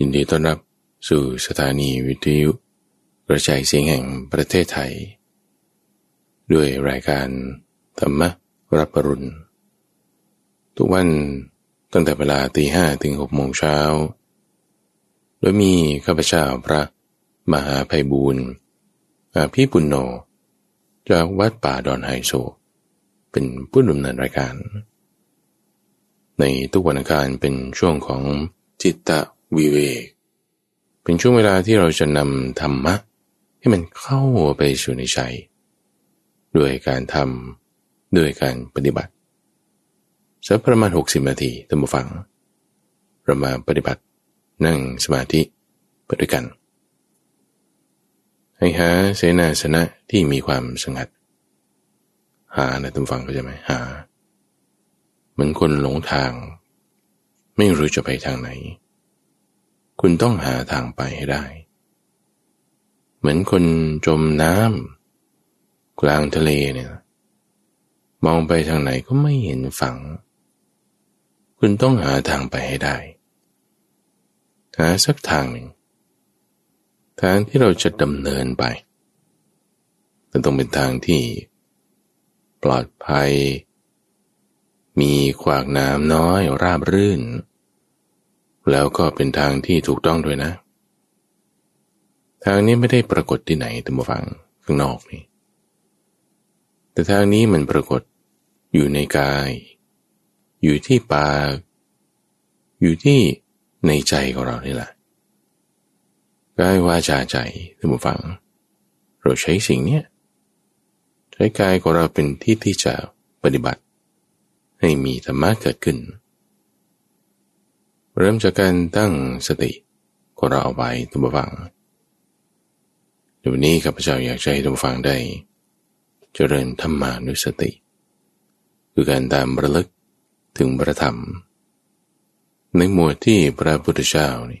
ยินดีต้อนรับสู่สถานีวิทยุกระจายเสียงแห่งประเทศไทย ด้วยรายการธรรมรับปรุณ ทุกวันตั้งแต่เวลาตีห้ถึงหกโมงเช้า โดยมีข้าพเจ้าพระมหาภัยบูรณ์อาพี่ปุณโญจากวัดป่าดอนไฮโซ เป็นผู้ดำเนินรายการ ในทุกวันอังคารเป็นช่วงของจิตต วิเวก เป็นช่วงเวลาที่เราจะนำธรรมะให้มันเข้าไปสู่ในใจด้วยการทำด้วยการปฏิบัติสักประมาณ 60 นาทีท่านผู้ฟัง เรามาปฏิบัตินั่งสมาธิไปด้วยกัน ให้หาเสนาสนะที่มีความสงัด หานะท่านฟังก็จะไหมหา เหมือนคนหลงทาง ไม่รู้จะไปทางไหน คุณต้องหาทางไปให้ได้ เหมือนคนจมน้ำกลางทะเลเนี่ยมองไปทางไหนก็ไม่เห็นฝั่ง คุณต้องหาทางไปให้ได้ หาสักทางหนึ่ง ทางที่เราจะดำเนินไปมันต้องเป็นทางที่ ปลอดภัย มีขวากน้ำน้อยราบรื่น แล้วก็เป็นทางที่ถูกต้องด้วยนะ ทางนี้ไม่ได้ปรากฏที่ไหนตัมฟังข้างนอกนี่ แต่ทางนี้มันปรากฏอยู่ในกาย อยู่ที่ปาก อยู่ที่ในใจของเรานี่แหละกายวาจาใจตัมฟัง เราใช้สิ่งนี้ใช้กายของเราเป็นที่ที่จะปฏิบัติ ให้มีธรรมะเกิดขึ้น เริ่มจากการตั้งสติของเราเอาไว้ทุกฝังเดี๋ยวนี้ข้าพเจ้าอยากให้ทุกฝังได้ เจริญธรรมานุสติ คือการตามระลึกถึงพระธรรม ในหมวดที่พระพุทธเจ้านี่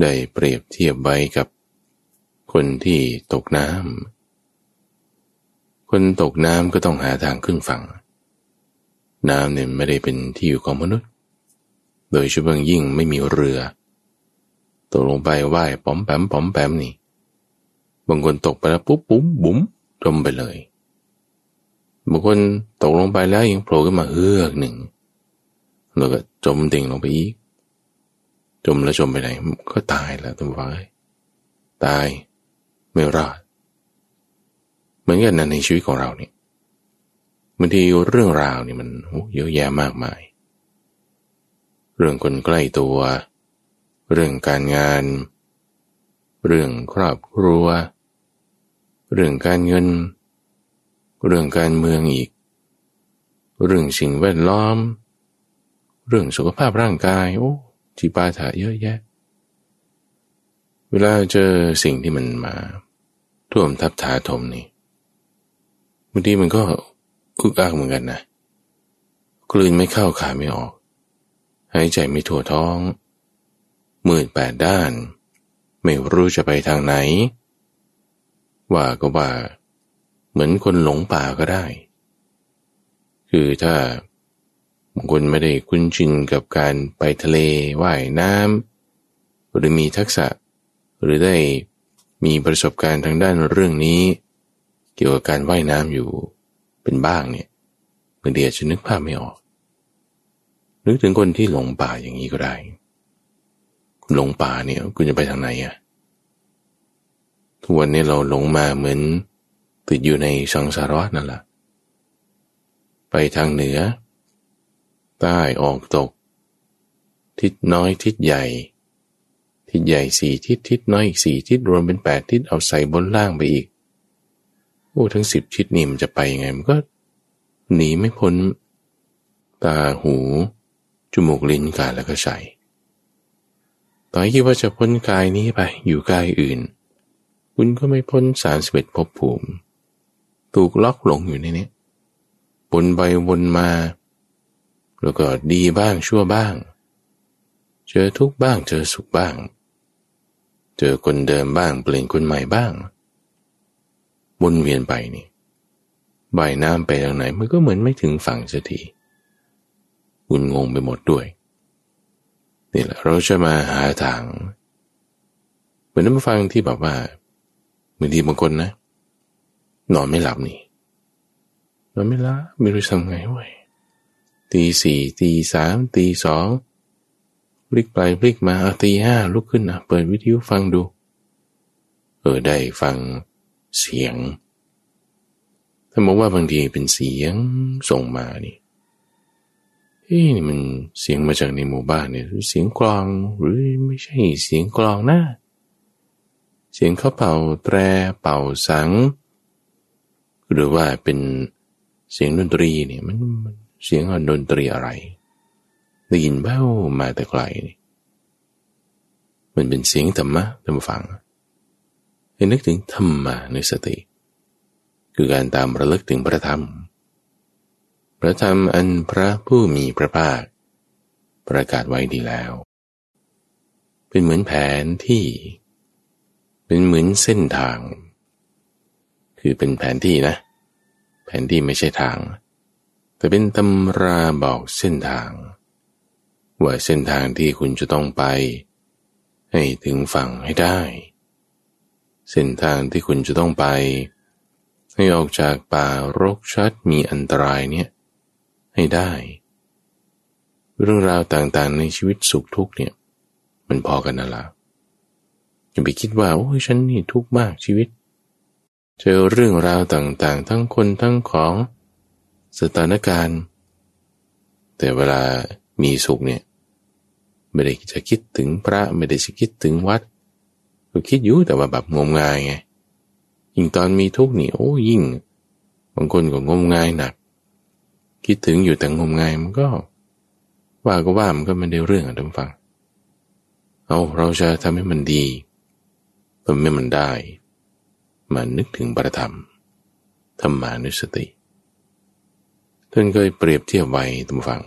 ได้เปรียบเทียบไว้กับคนที่ตกน้ำ คนตกน้ำก็ต้องหาทางขึ้นฝั่ง น้ำเนี่ยไม่ได้เป็นที่อยู่ของมนุษย์ โดยเฉพาะยิ่งไม่มีเรือ ตกลงไปไหว้ป๋อมแปมป๋อมแปมนี่ บางคนตกไปแล้วปุ๊บปุ๊บบุ๋มจมไปเลย บางคนตกลงไปแล้วยังโผล่ขึ้นมาเฮือกหนึ่ง แล้วก็จมดิ่งลงไปอีก จมแล้วจมไปไหน ก็ตายแล้วตัวว้ตายไม่รอด เหมือนกันนะในชีวิตของเราเนี่ยบางทีเรื่องราวนี่มันเยอะแยะมากมาย เรื่องคนใกล้ตัว เรื่องการงาน เรื่องครอบครัว เรื่องการเงิน เรื่องการเมืองอีก เรื่องสิ่งแวดล้อม เรื่องสุขภาพร่างกาย โอ้จีปาถะเยอะแยะ เวลาเจอสิ่งที่มันมาท่วมทับถาถมนี่บางทีมันก็อึกอักเหมือนกันนะกลืนไม่เข้าขาไม่ออกายใจไม่ทั่วท้อง มืดแปดด้าน ไม่รู้จะไปทางไหน ว่าก็ว่า เหมือนคนหลงป่าก็ได้ คือถ้าบางคนไม่ได้คุ้นชินกับการไปทะเลว่ายน้ำหรือมีทักษะ หรือได้มีประสบการณ์ทางด้านเรื่องนี้ เกี่ยวกับการว่ายน้ำอยู่เป็นบ้างเนี่ยบางทีอาจจะนึกภาพไม่ออก นึกถึงคนที่หลงป่าอย่างนี้ก็ได้ หลงป่าเนี่ยคุณจะไปทางไหนอะทุกวันนี้เราหลงมาเหมือนติดอยู่ในสังสารวัฏนั่นแหละไปทางเหนือ ใต้ออกตก ทิศน้อยทิศใหญ่ ทิศใหญ่สี่ทิศทิศน้อยอีกสี่ทิศรวมเป็นแปดทิศเอาใส่บนล่างไปอีกโอ้ทั้งสิบทิศนี่มันจะไปยังไงมันก็หนีไม่พ้น ตาหู มูกลิ้นกายแล้วก็ใจต่อให้คิดว่าจะพ้นกายนี้ไปอยู่กายอื่น คุณก็ไม่พ้นสารสเวตภพภูมิ ถูกล็อกหลงอยู่ในนี้วนไปวนมา แล้วก็ดีบ้างชั่วบ้าง เจอทุกบ้างเจอสุขบ้าง เจอคนเดิมบ้างเปลี่ยนคนใหม่บ้างวนเวียนไปนี่ใบน้ำไปทางไหนมันก็เหมือนไม่ถึงฝั่งสักที คุณงงไปหมดด้วยนี่แหละเราจะมาหาทาง เหมือนน้ำฟังที่แบบว่าบางทีบางคนนะ นอนไม่หลับนี่นอนไม่หลับไม่รู้ทำไงเว้ยตีสี่ตีสามตีสองพลิกไปพลิกมาตีห้าลุกขึ้นอะเปิดวิทยุฟังดู เออได้ฟังเสียงถ้าบอกว่าบางทีเป็นเสียงส่งมานี่ เฮ้ยนี่มันเสียงมาจากในหมู่บ้านเนี่ยเสียงกลองหรือไม่ใช่เสียงกลองนะเสียงเขาเป่าแตรเป่าสัง หรือว่าเป็นเสียงดนตรีเนี่ยมันเสียงดนตรีอะไรได้ยินแว่วมาแต่ไกลนี่มันเป็นเสียงธรรมะท่านฟังให้นึกถึงธรรมะในสติ คือการตามระลึกถึงพระธรรม ระธรรมอันพระผู้มีพระภาค ประกาศไว้ดีแล้ว เป็นเหมือนแผนที่ เป็นเหมือนเส้นทาง คือเป็นแผนที่นะ แผนที่ไม่ใช่ทาง แต่เป็นตำราบอกเส้นทาง ว่าเส้นทางที่คุณจะต้องไป ให้ถึงฝั่งให้ได้ เส้นทางที่คุณจะต้องไปให้ออกจากป่ารกชัดมีอันตรายเนี่ย ให้ได้ เรื่องราวต่างๆ ในชีวิตสุขทุกเนี่ย มันพอกันนั่นละอย่าไปคิดว่าโอ้ยฉันนี่ทุกข์มากชีวิต เจอเรื่องราวต่างๆ ทั้งคนทั้งของสถานการณ์ แต่เวลามีสุขเนี่ยไม่ได้จะคิดถึงพระไม่ได้จะคิดถึงวัดก็คิดอยู่แต่ว่าแบบงมงายไงยิ่งตอนมีทุกข์นี่โอ้ยิ่ง บางคนก็งมงายหนัก คิดถึงอยู่แต่งมงายมันก็ ว่าก็ว่ามันก็ไม่ได้เรื่องอะท่านฟัง เอาเราจะทำให้มันดีทำให้มันได้ มานึกถึงประธรรมธรรมานุสติ ท่านเคยเปรียบเทียบไว้ตรงฝั่ง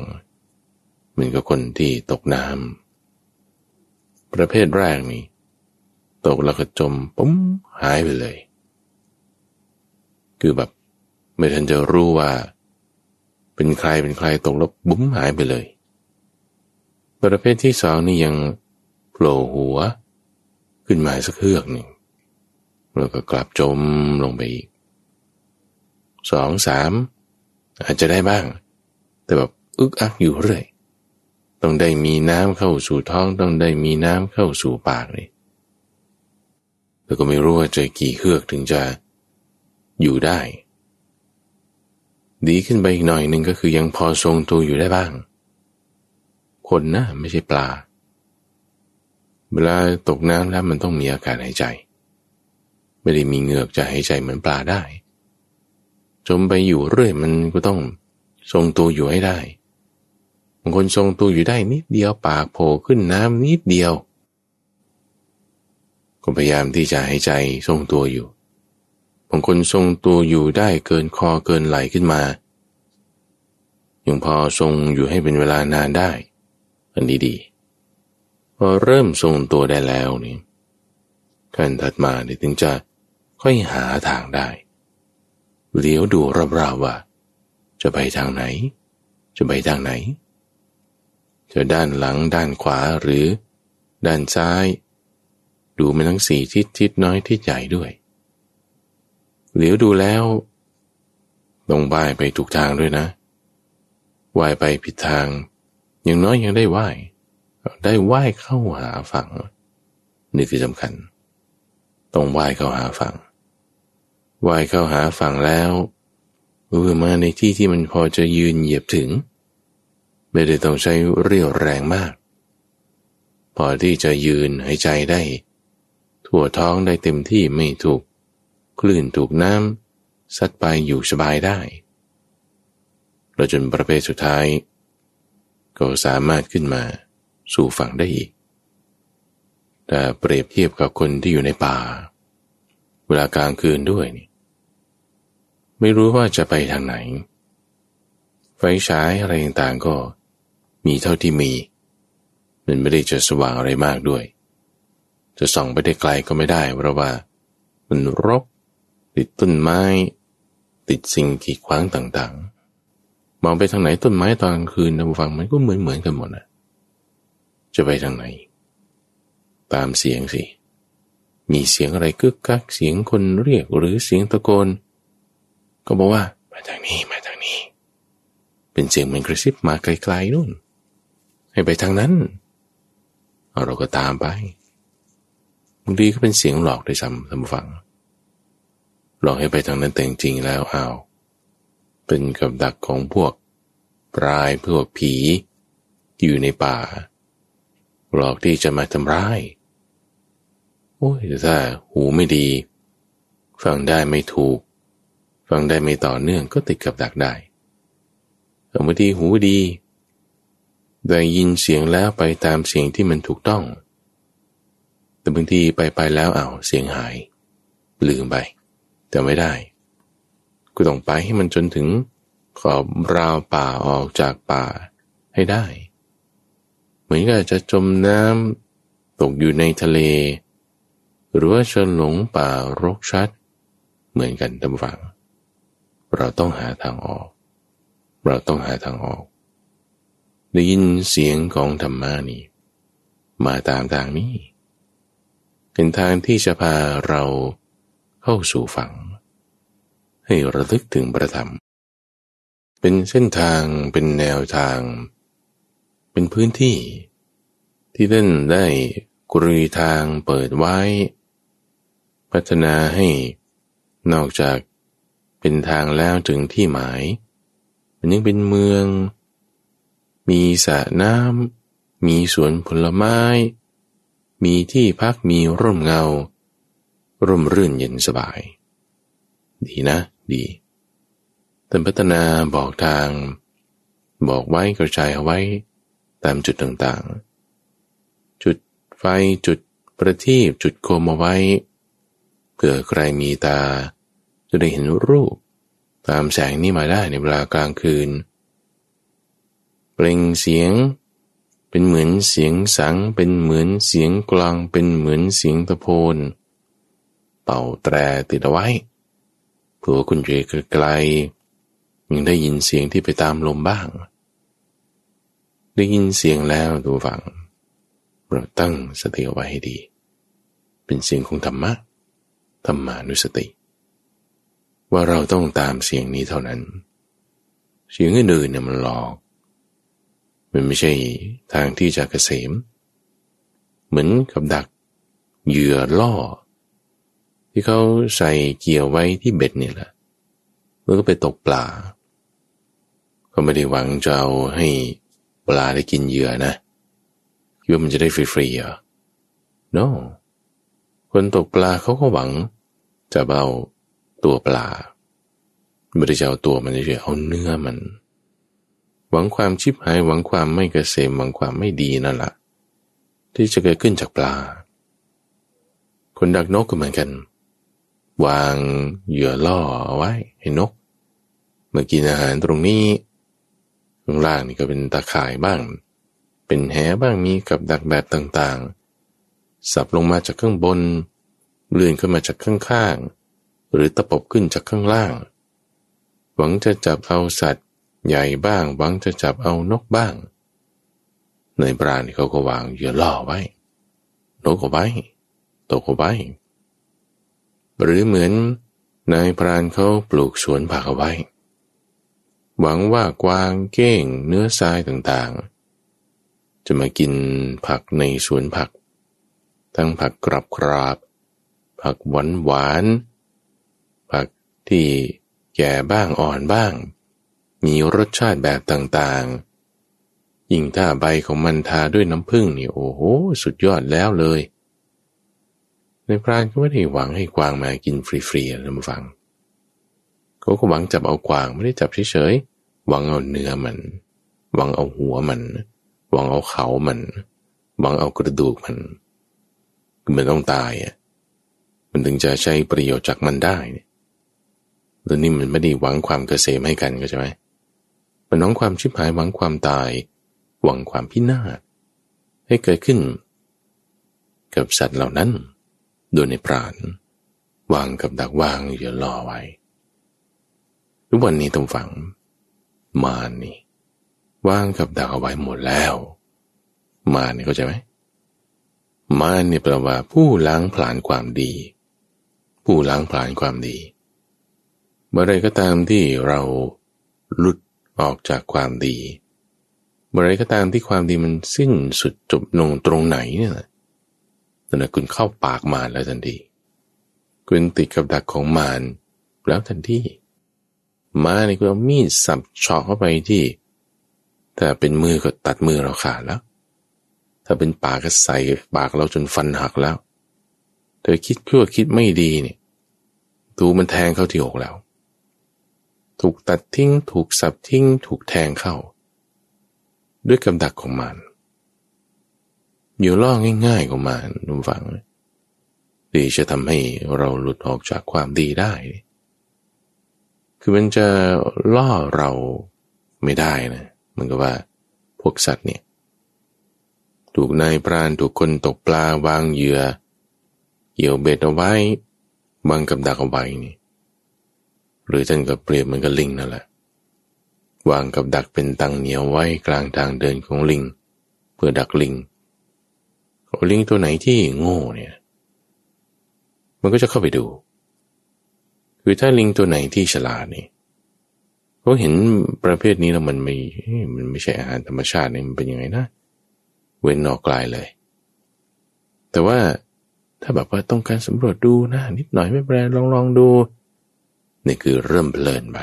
เหมือนกับคนที่ตกน้ำประเภทแรกนี่ตกแล้วก็จมปุ๊มหายไปเลย คือแบบ ไม่ทันจะรู้ว่า เป็นใครเป็นใครตกแล้วบุ้มหายไปเลย ประเภทที่สองนี่ยังโผล่หัว ขึ้นมาสักเฮือกหนึ่งแล้วก็กลับจมลงไปอีกสองสามอาจจะได้บ้าง แต่แบบอึกอักอยู่เรื่อยต้องได้มีน้ำเข้าสู่ท้องต้องได้มีน้ำเข้าสู่ปากเลยแล้วก็ไม่รู้ว่าจะกี่เครือกถึงจะอยู่ได้ ดีขึ้นไปอีกหน่อยหนึ่งก็คือยังพอทรงตัวอยู่ได้บ้าง คนนะไม่ใช่ปลา เวลาตกน้ำแล้วมันต้องมีอากาศหายใจ ไม่ได้มีเหงือกจะหายใจเหมือนปลาได้ จมไปอยู่เรื่อยมันก็ต้องทรงตัวอยู่ให้ได้บางคนทรงตัวอยู่ได้นิดเดียวปากโผล่ขึ้นน้ำนิดเดียวก็พยายามที่จะหายใจทรงตัวอยู่ บางคนทรงตัวอยู่ได้เกินคอเกินไหลขึ้นมา ยังพอทรงอยู่ให้เป็นเวลานานได้ อันนี้ดี พอเริ่มทรงตัวได้แล้วนี่การถัดมาเนี่ยถึงจะค่อยหาทางได้ เลี้ยวดูรอบๆว่า จะไปทางไหน จะไปทางไหน จะด้านหลังด้านขวาหรือ ด้านซ้าย ดูมันทั้งสี่ทิศทิศน้อยทิศใหญ่ด้วย เหลียวดูแล้วต้องว่ายไปถูกทางด้วยนะว่ายไปผิดทาง อย่างน้อยยังได้ว่ายได้ว่ายเข้าหาฝั่ง นี่คือสำคัญ ต้องว่ายเข้าหาฝั่งว่ายเข้าหาฝั่งแล้วเออมาในที่ที่มันพอจะยืนเหยียบถึง ไม่ได้ต้องใช้เรี่ยวแรงมาก พอที่จะยืนหายใจได้ ทั่วท้องได้เต็มที่ไม่ถูก คลื่นถูกน้ำซัดไปอยู่สบายได้แล้วจนประเภทสุดท้าย ก็สามารถขึ้นมาสู่ฝั่งได้อีก แต่เปรียบเทียบกับคนที่อยู่ในป่า เวลากลางคืนด้วยนี่ไม่รู้ว่าจะไปทางไหน ไฟฉายอะไรต่างๆก็มีเท่าที่มี มันไม่ได้จะสว่างอะไรมากด้วย จะส่องไปได้ไกลก็ไม่ได้เพราะว่า มันรก ติดต้นไม้ ติดสิ่งกีดขวางต่างๆ มองไปทางไหนต้นไม้ตอนกลางคืนนะฟังมันก็เหมือนเหมือนกันหมดนะจจะไปทางไหน ตามเสียงสิ มีเสียงอะไรกึกกักเสียงคนเรียกหรือเสียงตะโกน ก็บอกว่ามาทางนี้มาทางนี้ เป็นเสียงเหมือนกระซิบมาไกลๆนู่น ให้ไปทางนั้นเราก็ตามไปบางทีก็เป็นเสียงหลอกด้วยซ้ำทำฟัง หลอกให้ไปทางนั้นแต่จริงแล้วเอาเป็นกับดักของพวกปลายพวกผีอยู่ในป่า หลอกที่จะมาทำร้ายโอ้ยถ้าหูไม่ดี ฟังได้ไม่ถูก ฟังได้ไม่ต่อเนื่องก็ติดกับดักได้แต่บางทีหูดี ได้ยินเสียงแล้วไปตามเสียงที่มันถูกต้อง แต่บางทีไปไปแล้วเอาเสียงหาย ลืมไป แต่ไม่ได้ก็ต้องไปให้มันจนถึงขอบราวป่าออกจากป่าให้ได้ เหมือนกับจะจมน้ำตกอยู่ในทะเล หรือว่าจะหลงป่ารกชัด เหมือนกันตำฝัง เราต้องหาทางออก เราต้องหาทางออก ได้ยินเสียงของธรรมานี่ มาตามทางนี้ เป็นทางที่จะพาเรา เข้าสู่ฝั่ง ให้ระลึกถึงประธรรม เป็นเส้นทางเป็นแนวทาง เป็นพื้นที่ ที่ท่านได้กรีทางเปิดไว้ พัฒนาให้นอกจากเป็นทางแล้วถึงที่หมาย มันยังเป็นเมือง มีสระน้ำมีสวนผลไม้ มีที่พักมีร่มเงา ร่มรื่นเย็นสบาย ดีนะ ดีต่พัฒนาบอกทาง บอกไว้กระจายเอาไว้ ตามจุดต่างๆ จุดไฟจุดประทีปจุดโคมเอาไว้เผื่อใครมีตา จะได้เห็นรูป ตามแสงนี้มาได้ในเวลากลางคืน เปล่งเสียง เป็นเหมือนเสียงสัง เป็นเหมือนเสียงกลองเป็นเหมือนเสียงตะโพนเป่าแตรติดเอาไว้เผื่อคุณอยู่ไกลๆยังได้ยินเสียงที่ไปตามลมบ้าง ได้ยินเสียงแล้วดูฟัง เราตั้งสติเอาไว้ให้ดี เป็นเสียงของธรรมะธรรมานุสติ ว่าเราต้องตามเสียงนี้เท่านั้น เสียงอื่นๆเนี่ยมันหลอกมันไม่ใช่ทางที่จะเกษม เหมือนกับดักเหยื่อล่อ ที่เขาใส่เกี่ยวไว้ที่เบ็ดนี่แหละแล้วก็ไปตกปลาก็ไม่ได้หวังจะเอาให้ปลาได้กินเหยื่อนะคิดว่ามันจะได้ฟรีๆเหรอ no คนตกปลาเขาก็หวังจะเอาตัวปลาไม่ได้จะเอาตัวมันเฉยเอาเนื้อมัน หวังความชิบหายหวังความไม่เกษมหวังความไม่ดีนั่นแหละที่จะเกิดขึ้นจากปลา คนดักนกก็เหมือนกัน วางเหยื่อล่อเอาไว้ให้นกมากินอาหารตรงนี้ข้างล่างนี่ก็เป็นตาข่ายบ้าง เป็นแหบ้างมีกับดักแบบต่างๆ สับลงมาจากข้างบน เลื่อนขึ้นมาจากข้างๆ หรือตะปบขึ้นจากข้างล่าง หวังจะจับเอาสัตว์ใหญ่บ้าง หวังจะจับเอานกบ้าง ในปราณเขาก็วางเหยื่อล่อไว้ นกเอาไว้ตกเอาไว้ หรือเหมือนนายพรานเขาปลูกสวนผักเอาไว้ หวังว่ากวางเก้งเนื้อทรายต่างๆ จะมากินผักในสวนผัก ทั้งผักกรับกราบ ผักหวานหวาน ผักที่แก่บ้างอ่อนบ้าง มีรสชาติแบบต่างๆ ยิ่งถ้าใบของมันทาด้วยน้ำผึ้งนี่โอ้โหสุดยอดแล้วเลย ในพรานก็ไม่ได้หวังให้กวางมากินฟรีๆนะมาฟัง เขาก็หวังจับเอากวางไม่ได้จับเฉยๆ หวังเอาเนื้อมัน หวังเอาหัวมัน หวังเอาเขามัน หวังเอากระดูกมัน มันต้องตายอะ มันถึงจะใช้ประโยชน์จากมันได้เนี่ยแล้วนี่มันไม่ได้หวังความเกษมให้กันก็ใช่ไหมมันหวังความชิบหายหวังความตาย หวังความพินาศให้เกิดขึ้น กับสัตว์เหล่านั้น โดยในปราณวางกับดักวางอย่าล่อไว้ ทุกวันนี้ต้องฝัง มานี่วางกับดักเอาไว้หมดแล้ว มาเนี่เข้าใจไหมมาเนี่แปลว่าผู้ล้างผลาญความดี ผู้ล้างผลาญความดีเมื่อไรก็ตามที่เราหลุดออกจากความดีเมื่อไรก็ตามที่ความดีมันสิ้นสุดจบลงตรงไหนเนี่ย นั่นแหละคุณเข้าปากมารแล้วทันทีคุณติดกับดักของมารแล้วทันทีมาเนี่ยคุณเอามีดสับชอกเข้าไปที่ถ้าเป็นมือก็ตัดมือเราขาดแล้ว ถ้าเป็นปากก็ใส่ปากเราจนฟันหักแล้ว เธอคิดชั่วคิดไม่ดีเนี่ยตูมันแทงเข้าที่อกแล้ว ถูกตัดทิ้ง ถูกสับทิ้ง ถูกแทงเข้า ด้วยกำดักของมัน อยู่ล่อง่ายๆของมันนุ่มฟังดีจะทำให้เราหลุดออกจากความดีได้ คือมันจะล่อเราไม่ได้นะมันก็ว่าพวกสัตว์เนี่ยถูกนายปราณถูกคนตกปลาวางเหยื่อเกี่ยวเบ็ดเอาไว้วางกับดักเอาไว้นี่ หรือท่านก็เปรียบเหมือนกับลิงนั่นแหละวางกับดักเป็นตังเหนียวไว้กลางทางเดินของลิง เพื่อดักลิง ลิงตัวไหนที่โง่เนี่ย มันก็จะเข้าไปดู คือถ้าลิงตัวไหนที่ฉลาดนี่เขาเห็นประเภทนี้แล้วมันไม่มันไม่ใช่อาหารธรรมชาตินี่มันเป็นยังไงนะ เว้นนอกกลายเลย แต่ว่าถ้าแบบว่าต้องการสำรวจดูนะนิดหน่อยไม่เป็นไรลองลองดูนี่คือเริ่มเพลินไป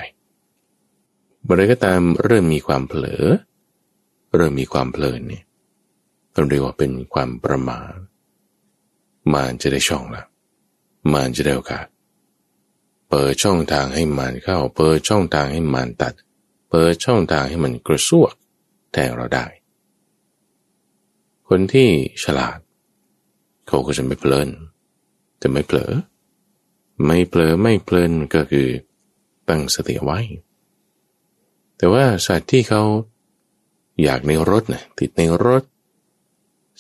เมื่อไรก็ตามเริ่มมีความเผลอ เริ่มมีความเพลินเนี่ย เราเรียกว่าเป็นความประมาทมานจะได้ช่องละมานจะได้โอกาส เปิดช่องทางให้มันเข้า เปิดช่องทางให้มันตัด เปิดช่องทางให้มันกระซวกแทงเราได้ คนที่ฉลาด เขาก็จะไม่เพลินจะไม่เผลอ ไม่เผลอไม่เพลินก็คือตั้งสติไว้ แต่ว่าสัตว์ที่เขาอยากในรถนะติดในรถ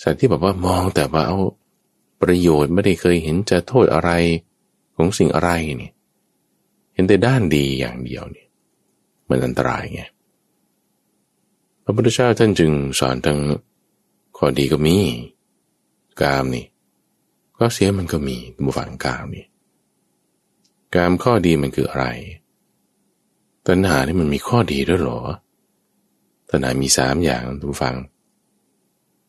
สัตว์ที่แบบว่ามองแต่ว่าเอาประโยชน์ไม่ได้เคยเห็นจะโทษอะไรของสิ่งอะไรนี่เห็นแต่ด้านดีอย่างเดียวเนี่ยมันอันตรายไงพระพุทธเจ้าท่านจึงสอนทั้งข้อดีก็มี กามนี่ก็เสียมันก็มีบุฝังกามนี่กามข้อดีมันคืออะไรตัณหานี่มันมีข้อดีด้วยหรอตัณหามีสามอย่างทุกฝัง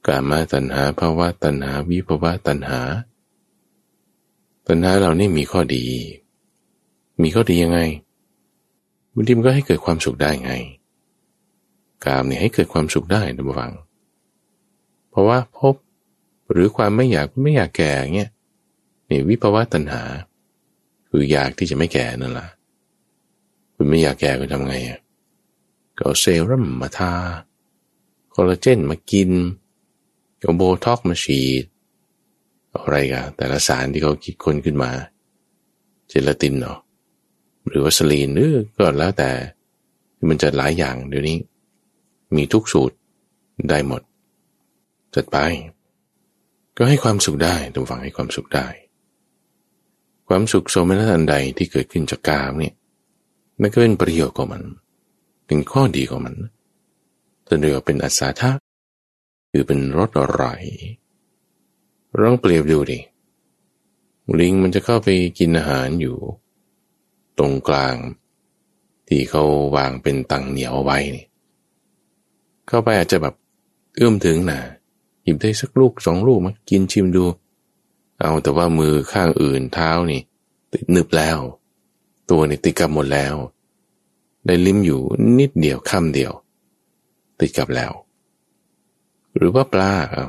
กามาตัณหาภาวะตัณหาวิภาวะตัณหา ตัณหาเรานี่มีข้อดี มีข้อดียังไงบางทีมันก็ให้เกิดความสุขได้ไง กามเนี่ยให้เกิดความสุขได้นะบัง เพราะว่าพบหรือความไม่อยากไม่อยากแก่เงี้ยนี่วิภาวะตัณหา คืออยากที่จะไม่แก่นั่นแหละคุณไม่อยากแก่ก็ทำไงอะก็เซรั่มมาทาคอลลาเจนมากิน เอาโบท็อกมาฉีดอะไรกันแต่ละสารที่เขาคิดค้นขึ้นมาเจลาตินเนาะหรือว่าสลีนหรือก็แล้วแต่มันจะหลายอย่างเดี๋ยวนี้ มีทุกสูตรได้หมด จัดไป ก็ให้ความสุขได้ตรงฝังให้ความสุขได้ ความสุขโสมนัสอันใดที่เกิดขึ้นจากกามเนี่ยมันก็เป็นประโยชน์ของมัน เป็นข้อดีของมันจนเรียวเป็นอัศทะ คือเป็นรสอร่อยลองเปรียบดูดิ ลิงมันจะเข้าไปกินอาหารอยู่ ตรงกลาง ที่เขาวางเป็นตังเหนียวไว้นี่เข้าไปอาจจะแบบเอื้อมถึงนะหยิบได้สักลูกสองลูกมากินชิมดู เอาแต่ว่ามือข้างอื่นเท้านี่ ติดนึบแล้ว ตัวนี่ติดกับหมดแล้ว ได้ลิ้มอยู่นิดเดียวคำเดียว ติดกับแล้ว หรือว่าปลาเอา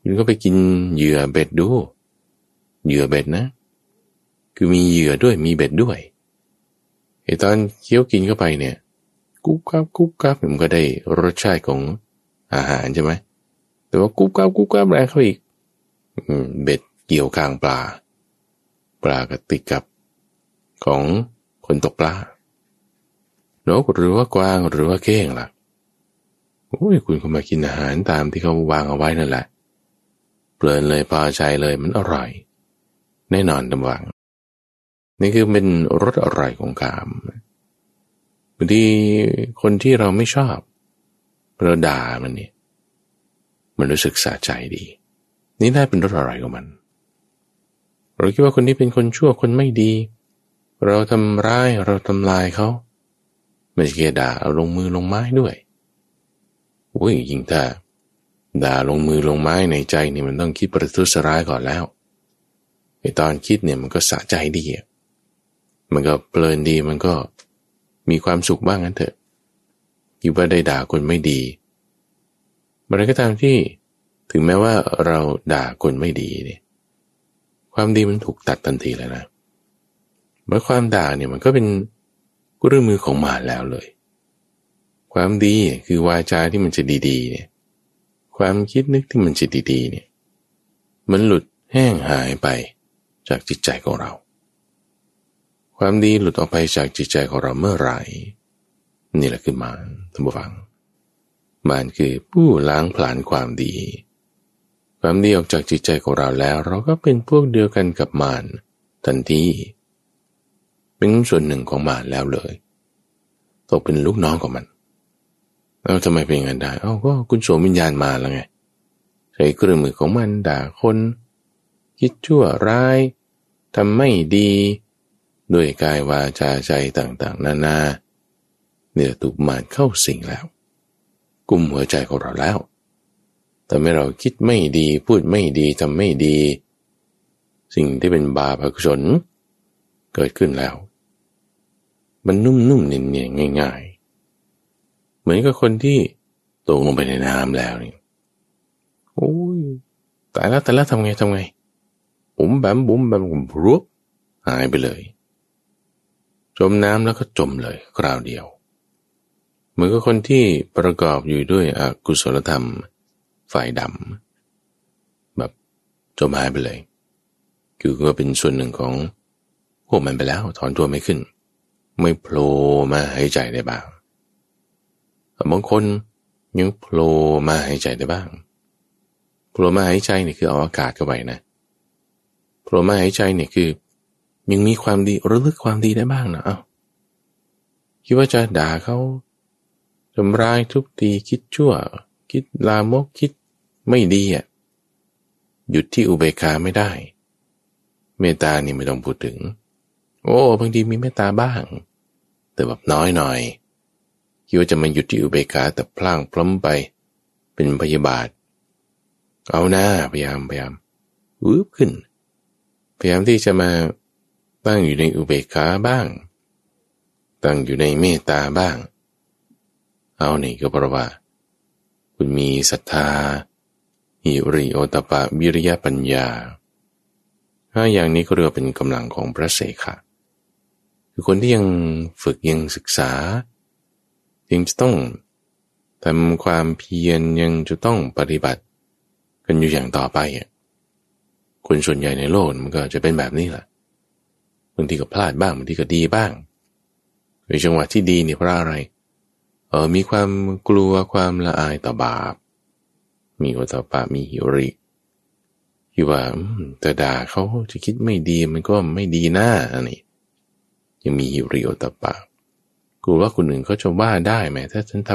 คุณก็ไปกินเหยื่อเบ็ดดู เหยื่อเบ็ดนะ คือมีเหยื่อด้วยมีเบ็ดด้วยไอตอนเคี้ยวกินเข้าไปเนี่ยกุ๊บกับกุ๊บกับมันก็ได้รสชาติของอาหารใช่ไหมแต่ว่ากุ๊บกับกุ๊บกับแรงเข้าอีกเบ็ดเกี่ยวกลางปลา ปลากระติกกับของคนตกปลา นกหรือว่ากวางหรือว่าเก้งล่ะ โอ้ยคุณก็มากินอาหารตามที่เขาวางเอาไว้นั่นแหละเปลินเลยพอใจเลยมันอร่อย แน่นอนดำวัง นี่คือเป็นรสอร่อยของกามบางทีคนที่เราไม่ชอบเราด่ามันเนี่ยมันรู้สึกสะใจดี นี่ได้เป็นรสอะไรของมัน เราคิดว่าคนนี้เป็นคนชั่วคนไม่ดี เราทำร้ายเราทำลายเขา ไม่ใช่ด่าเอาลงมือลงไม้ด้วย อ้ยยิ่งถ้าด่าลงมือลงไม้ในใจนี่มันต้องคิดประทุษร้ายก่อนแล้วไอตอนคิดเนี่ยมันก็สะใจดีมันก็เพลินดีมันก็มีความสุขบ้างงั้นเถอะคิดว่าได้ด่าคนไม่ดีอะไรก็ตามที่ถึงแม้ว่าเราด่าคนไม่ดีเนี่ยความดีมันถูกตัดทันทีแล้วนะเมื่อความด่าเนี่ยมันก็เป็นกุเรื่องมือของมารแล้วเลย ความดีคือวาจาที่มันจะดีๆเนี่ยความคิดนึกที่มันจะดีๆเนี่ยมันหลุดแห้งหายไปจากจิตใจของเรา ความดีหลุดออกไปจากจิตใจของเราเมื่อไหร่นี่แหละคือมารท่านผู้ฟังมารคือผู้ล้างผลาญความดี ความดีออกจากจิตใจของเราแล้ว เราก็เป็นพวกเดียวกันกับมารทันทีเป็นส่วนหนึ่งของมารแล้วเลยตกเป็นลูกน้องของมัน แล้วทำไมเป็นงั้นได้ เอ้าก็คุณโสมวิญญาณมาแล้วไง ใช้เครื่องมือของมันด่าคน คิดชั่วร้ายทำไม่ดี ด้วยกายวาจาใจต่างๆ นานาเนี่ยถูกมารเข้าสิงแล้ว กุมหัวใจของเราแล้วแต่ไม่เราคิดไม่ดีพูดไม่ดีทำไม่ดี สิ่งที่เป็นบาปอกุศลเกิดขึ้นแล้ว มันนุ่มๆเนียนๆง่าย ๆ เหมือนกับคนที่ตกลงไปในน้ำแล้วนี่โอ้ยตายแล้วตายแล้วทำไงทำไงบุ๋มแบมบุ๋มแบมรุบหายไปเลย จมน้ำแล้วก็จมเลยคราวเดียว เหมือนกับคนที่ประกอบอยู่ด้วยอกุศลธรรมฝ่ายดำแบบจมหายไปเลย คือก็เป็นส่วนหนึ่งของพวกมันไปแล้วถอนตัวไม่ขึ้น ไม่โผล่มาหายใจได้บ้าง บางคนยังโผล่มาหายใจได้บ้างโผล่มาหายใจนี่คือเอาอากาศเข้าไปนะโผล่มาหายใจเนี่ยคือ ยังมีความดีระลึกความดีได้บ้างนะเอา้าคิดว่าจะด่าเขาทำร้ายทุบตีคิดชั่ว คิดลามกคิดไม่ดีอะหยุดที่อุเบกขาไม่ได้ เมตตานี่ไม่ต้องพูดถึง โอ้บางทีมีเมตตาบ้าง แต่แบบน้อยหน่อย คิดว่าจะมาหยุดที่อุเบกขาแต่พลางพล้มไป เป็นพยาบาท เอาหน้าพยายามพยายามวืบขึ้น พยายามที่จะมาตั้งอยู่ในอุเบกขาบ้าง ตั้งอยู่ในเมตตาบ้าง เอานี่ก็เพราะว่า คุณมีศรัทธาหิริโอตปะวิริยะปัญญาถ้าอย่างนี้ก็เรียกเป็นกำลังของพระเสขะคือคนที่ยังฝึกยังศึกษา ยังจะต้องทำความเพียรยังจะต้องปฏิบัติ กันอยู่อย่างต่อไปคนส่วนใหญ่ในโลกมันก็จะเป็นแบบนี้แหละบางทีก็พลาดบ้างบางทีก็ดีบ้างในจังหวะที่ดีเนี่ยเพราะอะไรเออมีความกลัวความละอายต่อบาป มีโอตปามีหิริคิดว่าแต่ด่าเขาจะคิดไม่ดีมันก็ไม่ดีหน้าอันนี้ยังมีหิริโอตปา กลัวว่าคนอื่นเขาจะว่าได้ไหมถ้าฉันท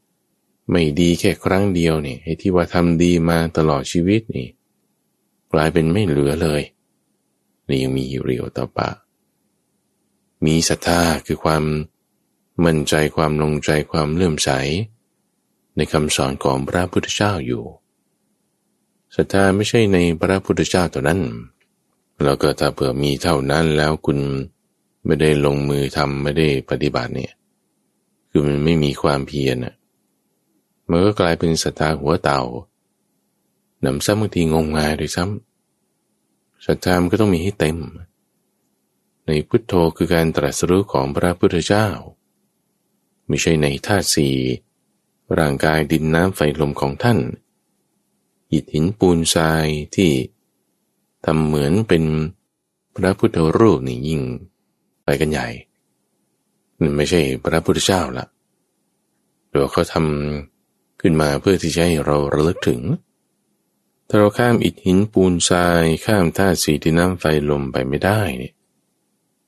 ำไม่ดีแค่ครั้งเดียวเนี่ยไอ้ที่ว่าทำดีมาตลอดชีวิตนี่ กลายเป็นไม่เหลือเลยนี่ยังมีหิริโอตปามีศรัทธาคือความมั่นใจความลงใจความเลื่อมใส ในคำสอนของพระพุทธเจ้าอยู่ศรัทธาไม่ใช่ในพระพุทธเจ้าตัวนั้น แล้วก็ถ้าเผื่อมีเท่านั้นแล้วคุณ ไม่ได้ลงมือทำไม่ได้ปฏิบัติเนี่ย คือมันไม่มีความเพียรอะมันก็กลายเป็นศรัทธาหัวเต่านำซ้ำบางทีงงงายด้วยซ้ำศรัทธามันก็ต้องมีให้เต็ม ในพุทโธคือการตรัสรู้ของพระพุทธเจ้า ไม่ใช่ในธาตุสี่ร่างกายดินน้ำไฟลมของท่านหินหินปูนทรายที่ทำเหมือนเป็นพระพุทธรูปนี่ยิ่ง ไปกันใหญ่นั่นไม่ใช่พระพุทธเจ้าละหรือเขาทำขึ้นมาเพื่อที่จะให้เราระลึกถึง ถ้าเราข้ามอิฐหินปูนทรายข้ามธาสีดินน้ำไฟลมไปไม่ได้เนี่ย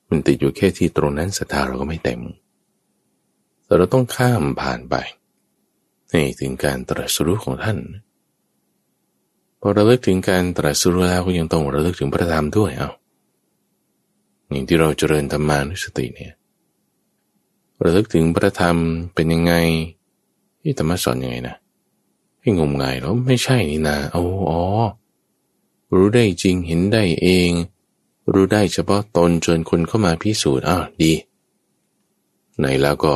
มันติดอยู่แค่ที่ตรงนั้นศรัทธาเราก็ไม่เต็ม แต่เราต้องข้ามผ่านไปในถึงการตรัสรู้ของท่านพอระลึกถึงการตรัสรู้แล้วก็ยังต้องระลึกถึงพระธรรมด้วยเอา อย่างที่เราเจริญธรรมานุสติเนี่ยระลึกถึงพระธรรมเป็นยังไงที่ธรรมะสอนยังไงนะให้งมงายแล้วไม่ใช่นี่นาเอาอ๋อรู้ได้จริงเห็นได้เอง รู้ได้เฉพาะตนจนคนเข้ามาพิสูจน์อ้าวดี ไหนแล้วก็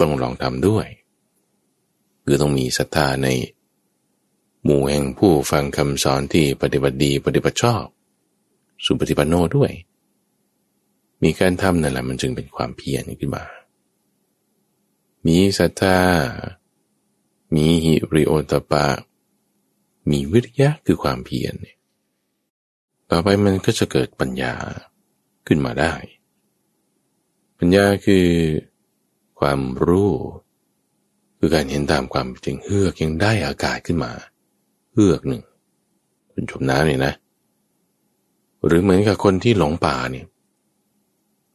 ต้องลองทำด้วย คือต้องมีศรัทธาใน หมู่แห่งผู้ฟังคำสอนที่ปฏิบัติดีปฏิบัติชอบ สุปฏิปันโนด้วย มีการทำนั่นแหละมันจึงเป็นความเพียรขึ้นมา มีศรัทธา มีหิริโอตปะ มีวิริยะคือความเพียรต่อไปมันก็จะเกิดปัญญาขึ้นมาได้ ปัญญาคือความรู้ คือการเห็นตามความจริงเฮือกยังได้อากาศขึ้นมาเฮือกหนึ่งเป็นจมน้ำเนี่ยนะ หรือเหมือนกับคนที่หลงป่าเนี่ย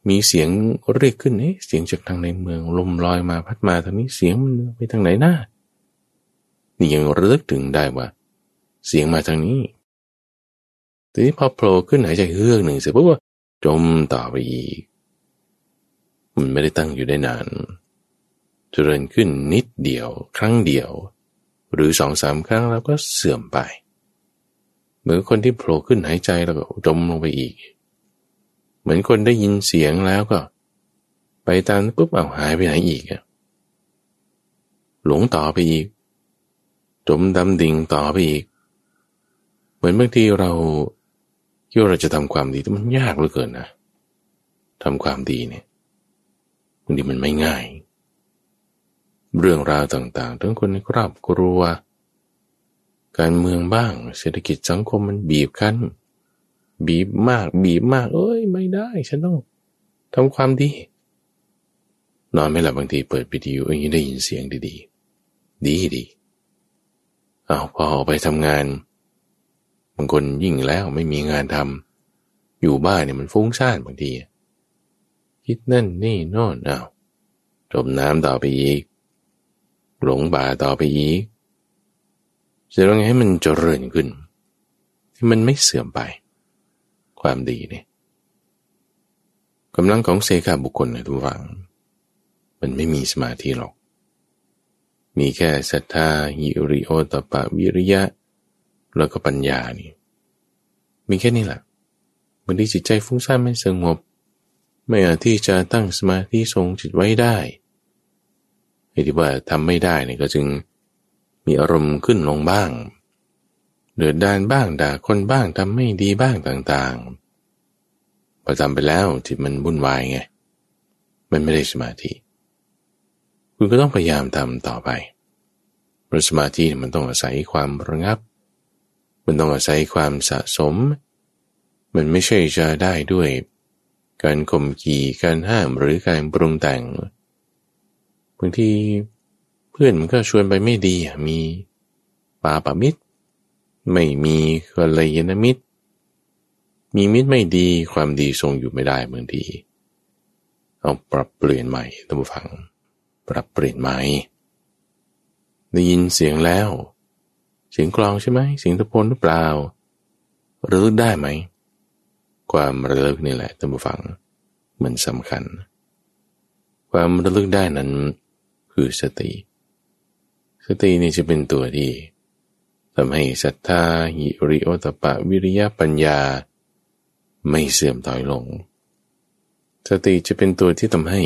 มีเสียงเรียกขึ้นเอ๊ะเสียงจากทางในเมืองลมลอยมาพัดมาทางนี้เสียงมันไปทางไหนหน้านี่ยังระลึกถึงได้ว่า เสียงมาทางนี้ ทีนี้พอโผล่ขึ้นหายใจเฮือกหนึ่งเสร็จปุ๊บว่าจมต่อไปอีก มันไม่ได้ตั้งอยู่ได้นาน เจริญขึ้นนิดเดียว ครั้งเดียว หรือสองสามครั้งแล้วก็เสื่อมไป เหมือนคนที่โผล่ขึ้นหายใจแล้วก็จมลงไปอีก มือนคนได้ยินเสียงแล้วก็ ไปตามปุ๊บเอาหายไปไหนอีกอะหลงต่อไปอีก จมดำดิ่งต่อไปอีก เหมือนบางทีเราคิดว่าเราจะทำความดีแต่มันยากเหลือเกินนะทำความดีเนี่ยบางทีมันไม่ง่าย เรื่องราวต่างๆ ทั้งคนในครอบครัว การเมืองบ้าง เศรษฐกิจสังคมมันบีบคั้น บีบมาก บีบมาก เอ้ย ไม่ได้ ฉันต้องทำความดี นอนไม่หลับบางทีเปิดวิทยุอย่างนี้ได้ยินเสียงดีๆ ดีดีเอาพอออกไปทำงาน บางคนยิ่งแล้วไม่มีงานทำอยู่บ้านเนี่ยมันฟุ้งซ่านบางทีคิดนั่นนี่น่นเอาจมน้ำต่อไปอีก หลงบาต่อไปอีกจะต้องให้มันเจริญขึ้นที่มันไม่เสื่อมไป ความดีเนี่ยกำลังของเสกาบุคคลในทุกฝัง มันไม่มีสมาธิหรอก มีแค่ศรัทธาหิริโอตปะวิริยะ แล้วก็ปัญญานี่มีแค่นี้แหละมันที่จิตใจฟุ้งซ่านไม่สงบ ไม่อาจที่จะตั้งสมาธิทรงจิตไว้ได้ที่ว่าทำไม่ได้เนี่ยก็จึงมีอารมณ์ขึ้นลงบ้าง เดือดดานบ้างด่าคนบ้างทำไม่ดีบ้างต่างๆพอทำไปแล้วจิตมันวุ่นวายไงมันไม่ได้สมาธิ คุณก็ต้องพยายามทำต่อไปเพราะสมาธิมันต้องอาศัยความระงับ มันต้องอาศัยความสะสม มันไม่ใช่จะได้ด้วย การข่มขีการห้ามหรือการปรุงแต่งบางทีเพื่อนมันก็ชวนไปไม่ดีมีปาปามิตร ไม่มีกัลยาณมิตร มีมิตรไม่ดีความดีทรงอยู่ไม่ได้บางทีเอาปรับเปลี่ยนใหม่ท่านผู้ฟัง ปรับเปลี่ยนใหม่ได้ยินเสียงแล้ว เสียงกลองใช่ไหมเสียงตะโพนหรือเปล่าระลึกได้ไหม ความระลึกนี่แหละท่านผู้ฟัง มันสำคัญ ความระลึกได้นั้นคือสติ สตินี่จะเป็นตัวที่ ทำให้ศรัทธาหิริโอตปะวิริยะปัญญา ไม่เสื่อมถอยลง สติจะเป็นตัวที่ทำให้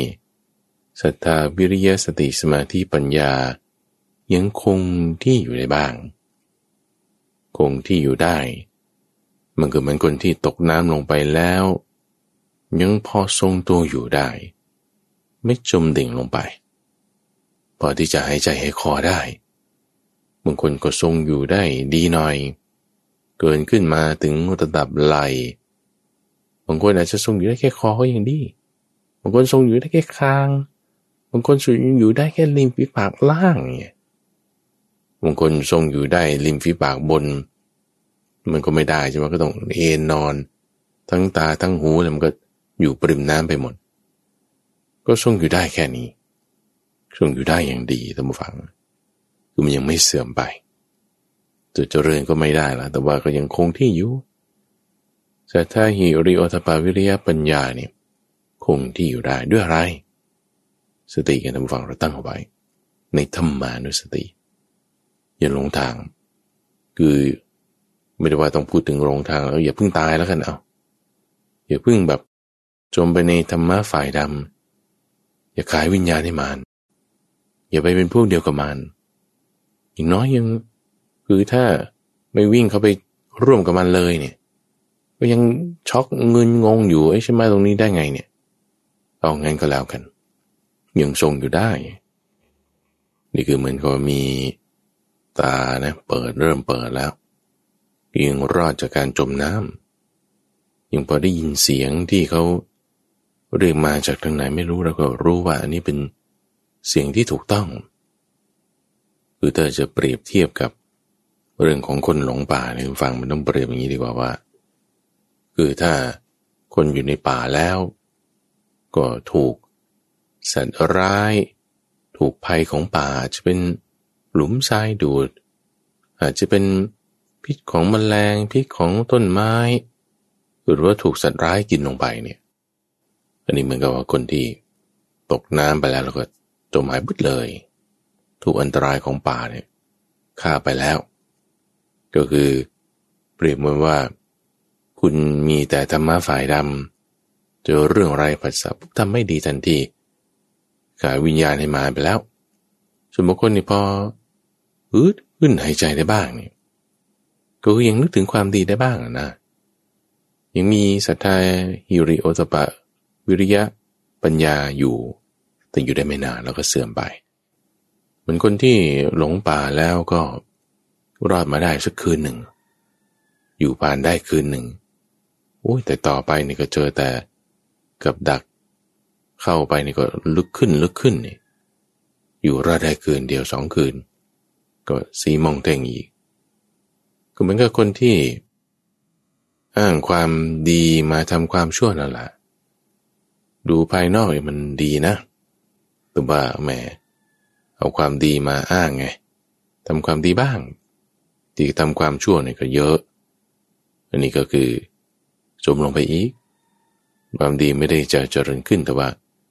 ศรัทธาวิริยะสติสมาธิปัญญา ยังคงที่อยู่ได้บ้าง คงที่อยู่ได้ มันก็เหมือนคนที่ตกน้ำลงไปแล้ว ยังพอทรงตัวอยู่ได้ ไม่จมดิ่งลงไป พอที่จะหายใจให้คอได้ บางคนก็ทรงอยู่ได้ดีหน่อย เกินขึ้นมาถึงระดับไหลบางคนอาจจะทรงอยู่ได้แค่คอก็ยังดีบางคนทรงอยู่ได้แค่คางบางคนทรงอยู่ได้แค่ริมฝีปากล่างเนี่ยบางคนทรงอยู่ได้ริมฝีปากบน มันก็ไม่ได้ใช่ไหมก็ต้องเอนนอน ทั้งตาทั้งหูแล้วมันก็อยู่ปริมน้ำไปหมด ก็ทรงอยู่ได้แค่นี้ทรงอยู่ได้อย่างดีท่านผู้ฟัง คือมันยังไม่เสื่อมไปจะเจริญก็ไม่ได้ละแต่ว่าก็ยังคงที่อยู่แต่ถ้าหิริโอตปาวิริยปัญญาเนี่ยคงที่อยู่ได้ด้วยอะไร สติกันทำฟังเราตั้งเอาไว้ ในธรรมานุสติ อย่าหลงทาง คือไม่ได้ว่าต้องพูดถึงหลงทางแล้วอย่าเพิ่งตายแล้วกันเอาอย่าเพิ่งแบบจมไปในธรรมะฝ่ายดำอย่าขายวิญญาณให้มาน อย่าไปเป็นพวกเดียวกับมัน อย่างน้อยยัง คือถ้าไม่วิ่งเข้าไปร่วมกับมันเลยเนี่ย ก็ยังช็อกเงินงงอยู่ไอ้ใช่ไหมตรงนี้ได้ไงเนี่ยเอางั้นก็แล้วกัน ยังทรงอยู่ได้ นี่คือเหมือนกับมีตานะเปิดเริ่มเปิดแล้ว ยังรอดจากการจมน้ำยังพอได้ยินเสียงที่เขาเรียกมาจากทางไหนไม่รู้เราก็รู้ว่าอันนี้เป็นเสียงที่ถูกต้อง คือเธอจะเปรียบเทียบกับเรื่องของคนหลงป่าในฟังมันต้องเปรียบอย่างนี้ดีกว่าว่า คือถ้าคนอยู่ในป่าแล้ว ก็ถูกสัตว์ร้าย ถูกภัยของป่าจะเป็นหลุมทรายดูด อาจจะเป็นพิษของมแมลงพิษของต้นไม้ หรือว่าถูกสัตว์ร้ายกินลงไปเนี่ย อันนี้เหมือนกับว่าคนที่ตกน้ำไปแล้วแล้วก็จมหายบุดเลย ถูกอันตรายของป่าเนี่ยฆ่าไปแล้ว ก็คือเปรียบเหมือนว่า คุณมีแต่ธรรมะฝ่ายดำเจอเรื่องอะไรผัสสะทำไม่ดีทันทีขายวิญญาณให้มาไปแล้ว ส่วนบางคนนี่พออืดขึ้นหายใจได้บ้างเนี่ยก็ยังนึกถึงความดีได้บ้างนะ ยังมีศรัทธาฮิริโอตปะ วิริยะ ปัญญาอยู่ แต่อยู่ได้ไม่นานแล้วก็เสื่อมไป เหมือนคนที่หลงป่าแล้วก็รอดมาได้สักคืนหนึ่ง อยู่ป่านได้คืนหนึ่งโอ้ยแต่ต่อไปนี่ก็เจอแต่กับดัก เข้าไปนี่ก็ลึกขึ้นลึกขึ้นนี่อยู่รอดได้คืนเดียวสองคืน ก็สีมองเต่งอีกก็เหมือนกับคนที่ อ้างความดีมาทำความชั่วนั่นแหละดูภายนอกมันดีนะแต่ว่าแหม เอาความดีมาอ้างไงทำความดีบ้างที่ทำความชั่วเนี่ยก็เยอะ อันนี้ก็คือจมลงไปอีก ความดีไม่ได้จะเจริญขึ้นแต่ว่า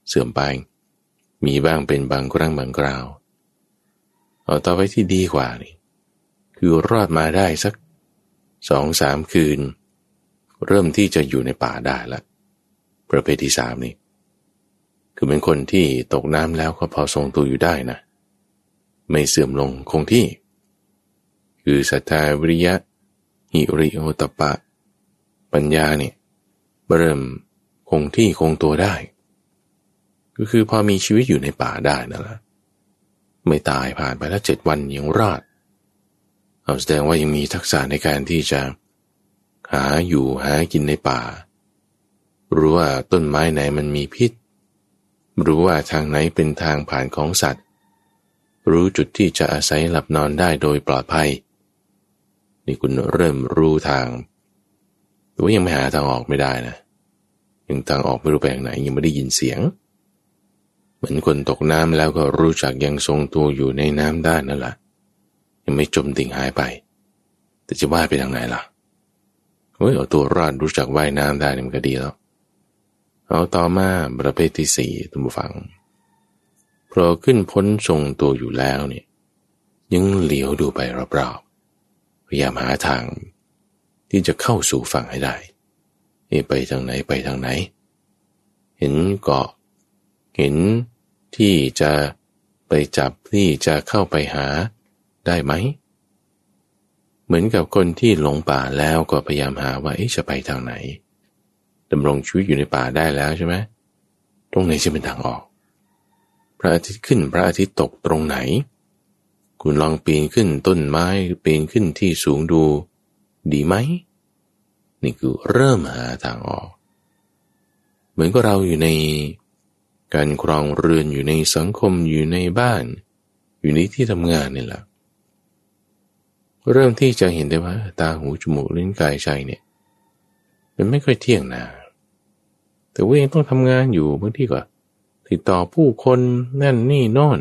เสื่อมไป มีบ้างเป็นบางครั้งบางคราวเอาต่อไปที่ดีกว่านี่ คือรอดมาได้สักสองสามคืน เริ่มที่จะอยู่ในป่าได้ละ ประเภทที่สามนี่ คือเป็นคนที่ตกน้ำแล้วก็พอทรงตัวอยู่ได้นะ ไม่เสื่อมลงคงที่ คือศรัทธาวิริยะหิริโอตปะ ปัญญาเนี่ยเริ่มคงที่คงตัวได้ ก็คือพอมีชีวิตอยู่ในป่าได้นั่นแหละไม่ตายผ่านไปแล้วเจ็ดวันยังรอดเอาแสดงว่ายังมีทักษะในการที่จะหาอยู่หากินในป่า รู้ว่าต้นไม้ไหนมันมีพิษ รู้ว่าทางไหนเป็นทางผ่านของสัตว์ รู้จุดที่จะอาศัยหลับนอนได้โดยปลอดภัย นี่คุณเริ่มรู้ทางแต่ว่ายังไม่หาทางออกไม่ได้นะยังทางออกไม่รู้ไปทางไหนยังไม่ได้ยินเสียง เหมือนคนตกน้ำแล้วก็รู้จักยังทรงตัวอยู่ในน้ำได้นั่นแหละยังไม่จมดิ่งหายไป แต่จะว่ายไปทางไหนล่ะเฮ้ยเอาตัวรอดรู้จักว่ายน้ำได้มันก็ดีแล้ว เอาต่อมาประเภทที่สี่ทุกฝัง พอขึ้นพ้นทรงตัวอยู่แล้วเนี่ยยังเหลียวดูไปรอบๆพยายามหาทาง ที่จะเข้าสู่ฝั่งให้ได้ไปทางไหนไปทางไหน เห็นเกาะ เห็นที่จะไปจับที่จะเข้าไปหาได้ไหม เหมือนกับคนที่หลงป่าแล้วก็พยายามหาว่าจะไปทางไหนดำรงชีวิตอยู่ในป่าได้แล้วใช่ไหมตรงไหนจะเป็นทางออก ระอาทิตย์ขึ้นพระอาทิตย์ตกตรงไหน คุณลองปีนขึ้นต้นไม้ปีนขึ้นที่สูงดู ดีไหม นี่คือเริ่มหาทางออก เหมือนกับเราอยู่ใน การครองเรือนอยู่ในสังคมอยู่ในบ้าน อยู่ในที่ทำงานนี่แหละเริ่มที่จะเห็นได้ว่า ตาหูจมูกลิ้นกายใจเนี่ย มันไม่ค่อยเที่ยงนะแต่ว่ายังต้องทำงานอยู่บางที่ก็ ติดต่อผู้คนนั่นนี่นอน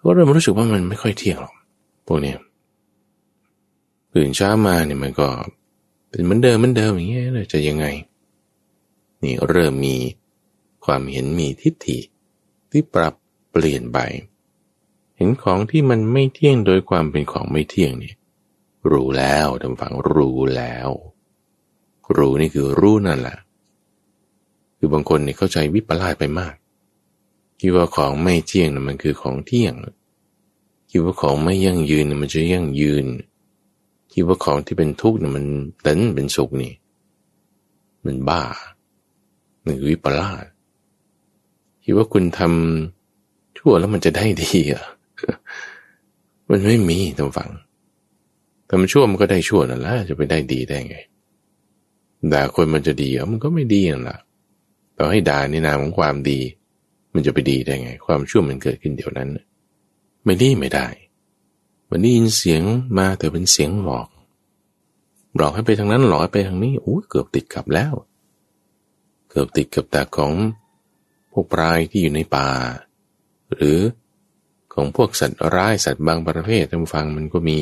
ก็เริ่มรู้สึกว่ามันไม่ค่อยเที่ยงหรอกพวกนี้ตื่นเช้ามาเนี่ยมันก็เป็นเหมือนเดิมเหมือนเดิมอย่างเงี้ยจะยังไง นี่เริ่มมีความเห็นมีทิฏฐิที่ปรับเปลี่ยนไปเห็นของที่มันไม่เที่ยงโดยความเป็นของไม่เที่ยงเนี่ยรู้แล้วทำฝังรู้แล้ว รู้นี่คือรู้นั่นแหละ คือบางคนเนี่ยเข้าใจวิปลาสไปมาก คิดว่าของไม่เที่ยงนะมันคือของเที่ยง คิดว่าของไม่ยั่งยืนนะมันจะยั่งยืน คิดว่าของที่เป็นทุกข์นะมันเต้นเป็นสุขนี่ มันบ้าหรือวิปลาสคิดว่าคุณทำชั่วแล้วมันจะได้ดีอะมันไม่มีทางฝังทำชั่วมันก็ได้ชั่วนั่นแหละจะไปได้ดีได้ไงด่าคนมันจะดีอะมันก็ไม่ดีนั่นแหละ ต่อให้ด่าในนามของความดี มันจะไปดีได้ไง ความชั่วมันเกิดขึ้นเดี๋ยวนั้น ไม่ไดีไม่ได้ วันนี้ยินเสียงมาแต่เป็นเสียงหลอกหลอกให้ไปทางนั้นหลอกให้ไปทางนี้โอ้เกือบติดกับแล้ว เกือบติดกับตาของพวกปลายที่อยู่ในป่า หรือของพวกสัตว์ร้ายสัตว์บางประเภทท่านฟังมันก็มี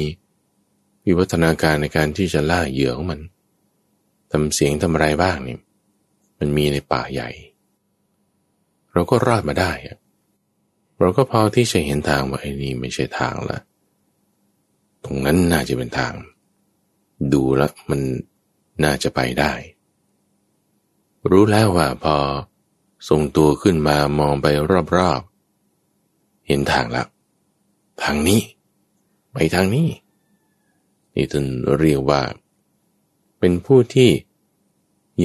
วิวัฒนาการในการที่จะล่าเหยื่อของมันทำเสียงทำอะไรบ้างนี่ มันมีในป่าใหญ่ เราก็รอดมาได้ เราก็พอที่จะเห็นทางว่าไอ้นี่ไม่ใช่ทางละตรงนั้นน่าจะเป็นทาง ดูแล้วมันน่าจะไปได้ รู้แล้วว่าพอทรงตัวขึ้นมามองไปรอบๆ เห็นทางแล้ว ทางนี้ ไปทางนี้ นี่ท่านเรียกว่า เป็นผู้ที่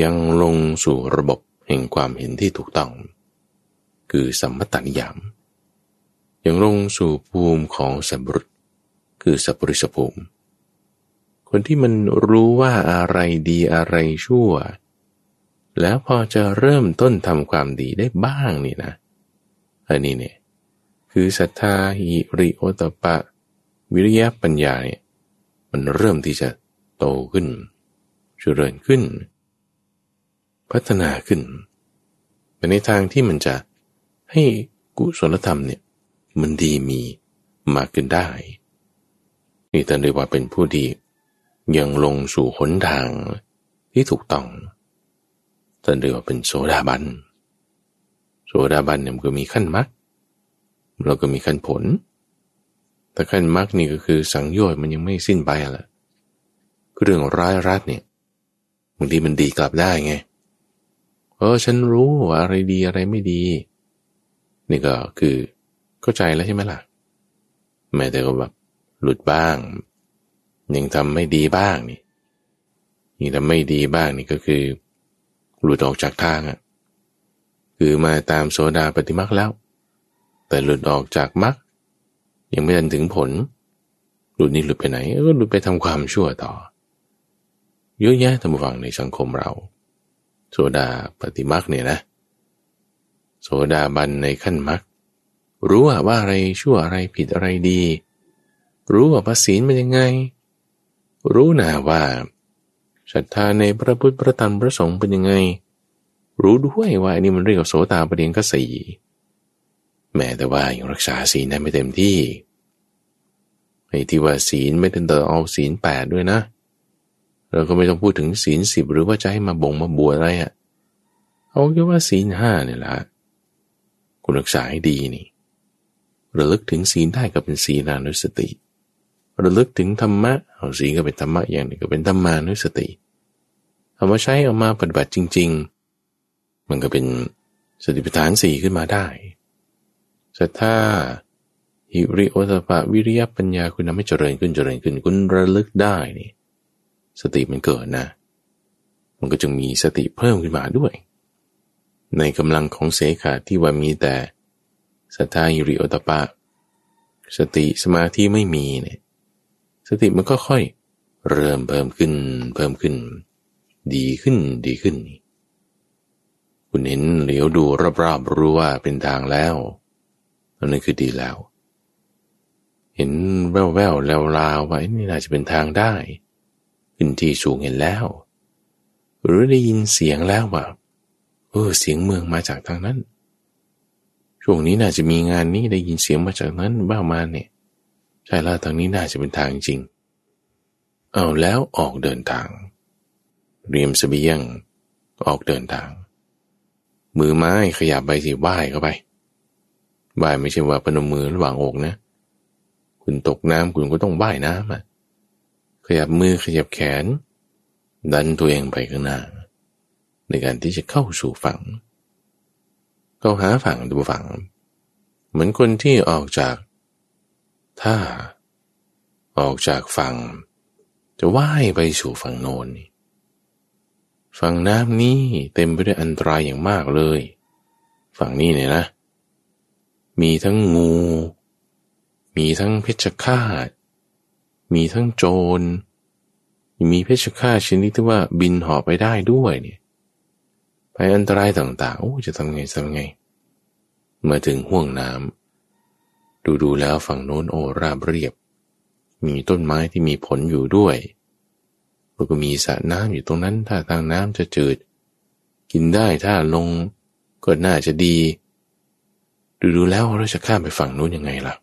ยังลงสู่ระบบแห่งความเห็นที่ถูกต้อง คือสัมมตนิยามยังลงสู่ภูมิของสัมบุตคือสัพปริสภูมิ คนที่มันรู้ว่าอะไรดีอะไรชั่ว แล้วพอจะเริ่มต้นทำความดีได้บ้างนี่นะอันนี้เนี่ยคือศรัทธาหิริโอตปะ วิริยะปัญญาเนี่ยมันเริ่มที่จะโตขึ้นเจริญขึ้น พัฒนาขึ้นแต่ในทางที่มันจะให้กุศลธรรมเนี่ยมันดีมีมากขึ้นได้นี่ท่านเรียกว่าเป็นผู้ที่ยังลงสู่หนทางที่ถูกต้องท่านเรียกว่าเป็นโสดาบัน โสดาบันเนี่ยมันก็มีขั้นมรรคเราก็มีขั้นผล แต่ขั้นมรรคนี่ก็คือสังโยชน์มันยังไม่สิ้นไปละเรื่องร้ายรัดเนี่ยบางทีมันดีกลับได้ไง เออฉันรู้ว่าอะไรดีอะไรไม่ดี นี่ก็คือเข้าใจแล้วใช่ไหมล่ะแม้แต่ก็แบบหลุดบ้าง ยังทำไม่ดีบ้างนี่ยังทำไม่ดีบ้างนี่ก็คือ หลุดออกจากทางอะคือมาตามโสดาปฏิมักแล้ว แต่หลุดออกจากมักยังไม่ทันถึงผล หลุดนี่หลุดไปไหนก็หลุดไปทำความชั่วต่อ เยอะแยะทำฝังในสังคมเรา โสดาปฏิมักเนี่ยนะ โสดาบันในขั้นมักรู้ว่าอะไรชั่วอะไรผิดอะไรดี รู้ว่าภาษีเป็นยังไง รู้นะว่าศรัทธาในพระพุทธพระธรรมพระสงฆ์เป็นยังไง รู้ด้วยว่าอันนี้มันเรียกว่าโสตาปเดียงกสีแม้แต่ว่ายังรักษาศีลได้ไม่เต็มที่ไอ้ที่ว่าศีลไม่ถึงต่อเอาศีลแปดด้วยนะเเราก็ไม่ต้องพูดถึงศีลสิบหรือว่าจะให้มาบ่งมาบวชอะไรอะ่ะเอาแค่ว่าศีลห้าเนี่ยละคุณรักษาให้ดีนี่ระลึกถึงศีลได้ก็เป็นศีลานุสติระลึกถึงธรรมะเอาสีลก็เป็นธรรมะอย่างหนึ่งก็เป็นธรรมานุสติเอามาใช้เอามาปฏิบัติจริง ๆ มันก็เป็นสติปัฏฐานสี่ขึ้นมาได้ศรัทธาหิริโอตปะวิริยปัญญาคุณทำให้เจริญขึ้นเจริญขึ้นคุณระลึกได้นี่ สติมันเกิดนะ มันก็จึงมีสติเพิ่มขึ้นมาด้วย ในกำลังของเสขาที่ว่ามีแต่ศรัทธาหิริโอตปะ สติสมาธิไม่มีเนี่ยสติมันก็ค่อยเริ่มเพิ่มขึ้น เพิ่มขึ้น ดีขึ้นดีขึ้น คุณเห็นเหลียวดูรอบๆรู้ว่าเป็นทางแล้วนั่นคือดีแล้ว เห็นแววๆแล้วลาวว่านี่น่าจะเป็นทางได้ ขึ้นที่สูงเห็นแล้ว หรือได้ยินเสียงแล้วว่าเออเสียงเมืองมาจากทางนั้น ช่วงนี้น่าจะมีงานนี้ได้ยินเสียงมาจากนั้นบ้ามาเนี่ยใช่แล้วทางนี้น่าจะเป็นทางจริง เอาแล้วออกเดินทาง เรียมสเสบียง ออกเดินทาง มือไม้ขยับไปสิไหว้เข้าไปไหว้ไม่ใช่ว่าปนมมือระหว่างอกนะ คุณตกน้ำคุณก็ต้องไหว้น้ำอะ ขยับมือขยับแขน ดันตัวเองไปข้างหน้า ในการที่จะเข้าสู่ฝั่ง เข้าหาฝั่งดูฝั่ง เหมือนคนที่ออกจากท่าออกจากฝั่ง จะว่ายไปสู่ฝั่งโน้นฝั่งน้ำนี้เต็มไปด้วยอันตรายอย่างมากเลย ฝั่งนี้เนี่ยนะ มีทั้งงู มีทั้งเพชฌฆาต มีทั้งโจร มีเพชฌฆาตชนิดที่ว่าบินหอบไปได้ด้วยเนี่ยไปอันตรายต่างๆโอ้จะทำไงทำไงมาถึงห่วงน้ำดูดูแล้วฝั่งโน้นโอราบเรียบ มีต้นไม้ที่มีผลอยู่ด้วยแล้วก็มีสระน้ำอยู่ตรงนั้น ถ้าทางน้ำจะจืด กินได้ถ้าลงก็น่าจะดี ดูดูแล้วเราจะข้ามไปฝั่งโน้นยังไงล่ะ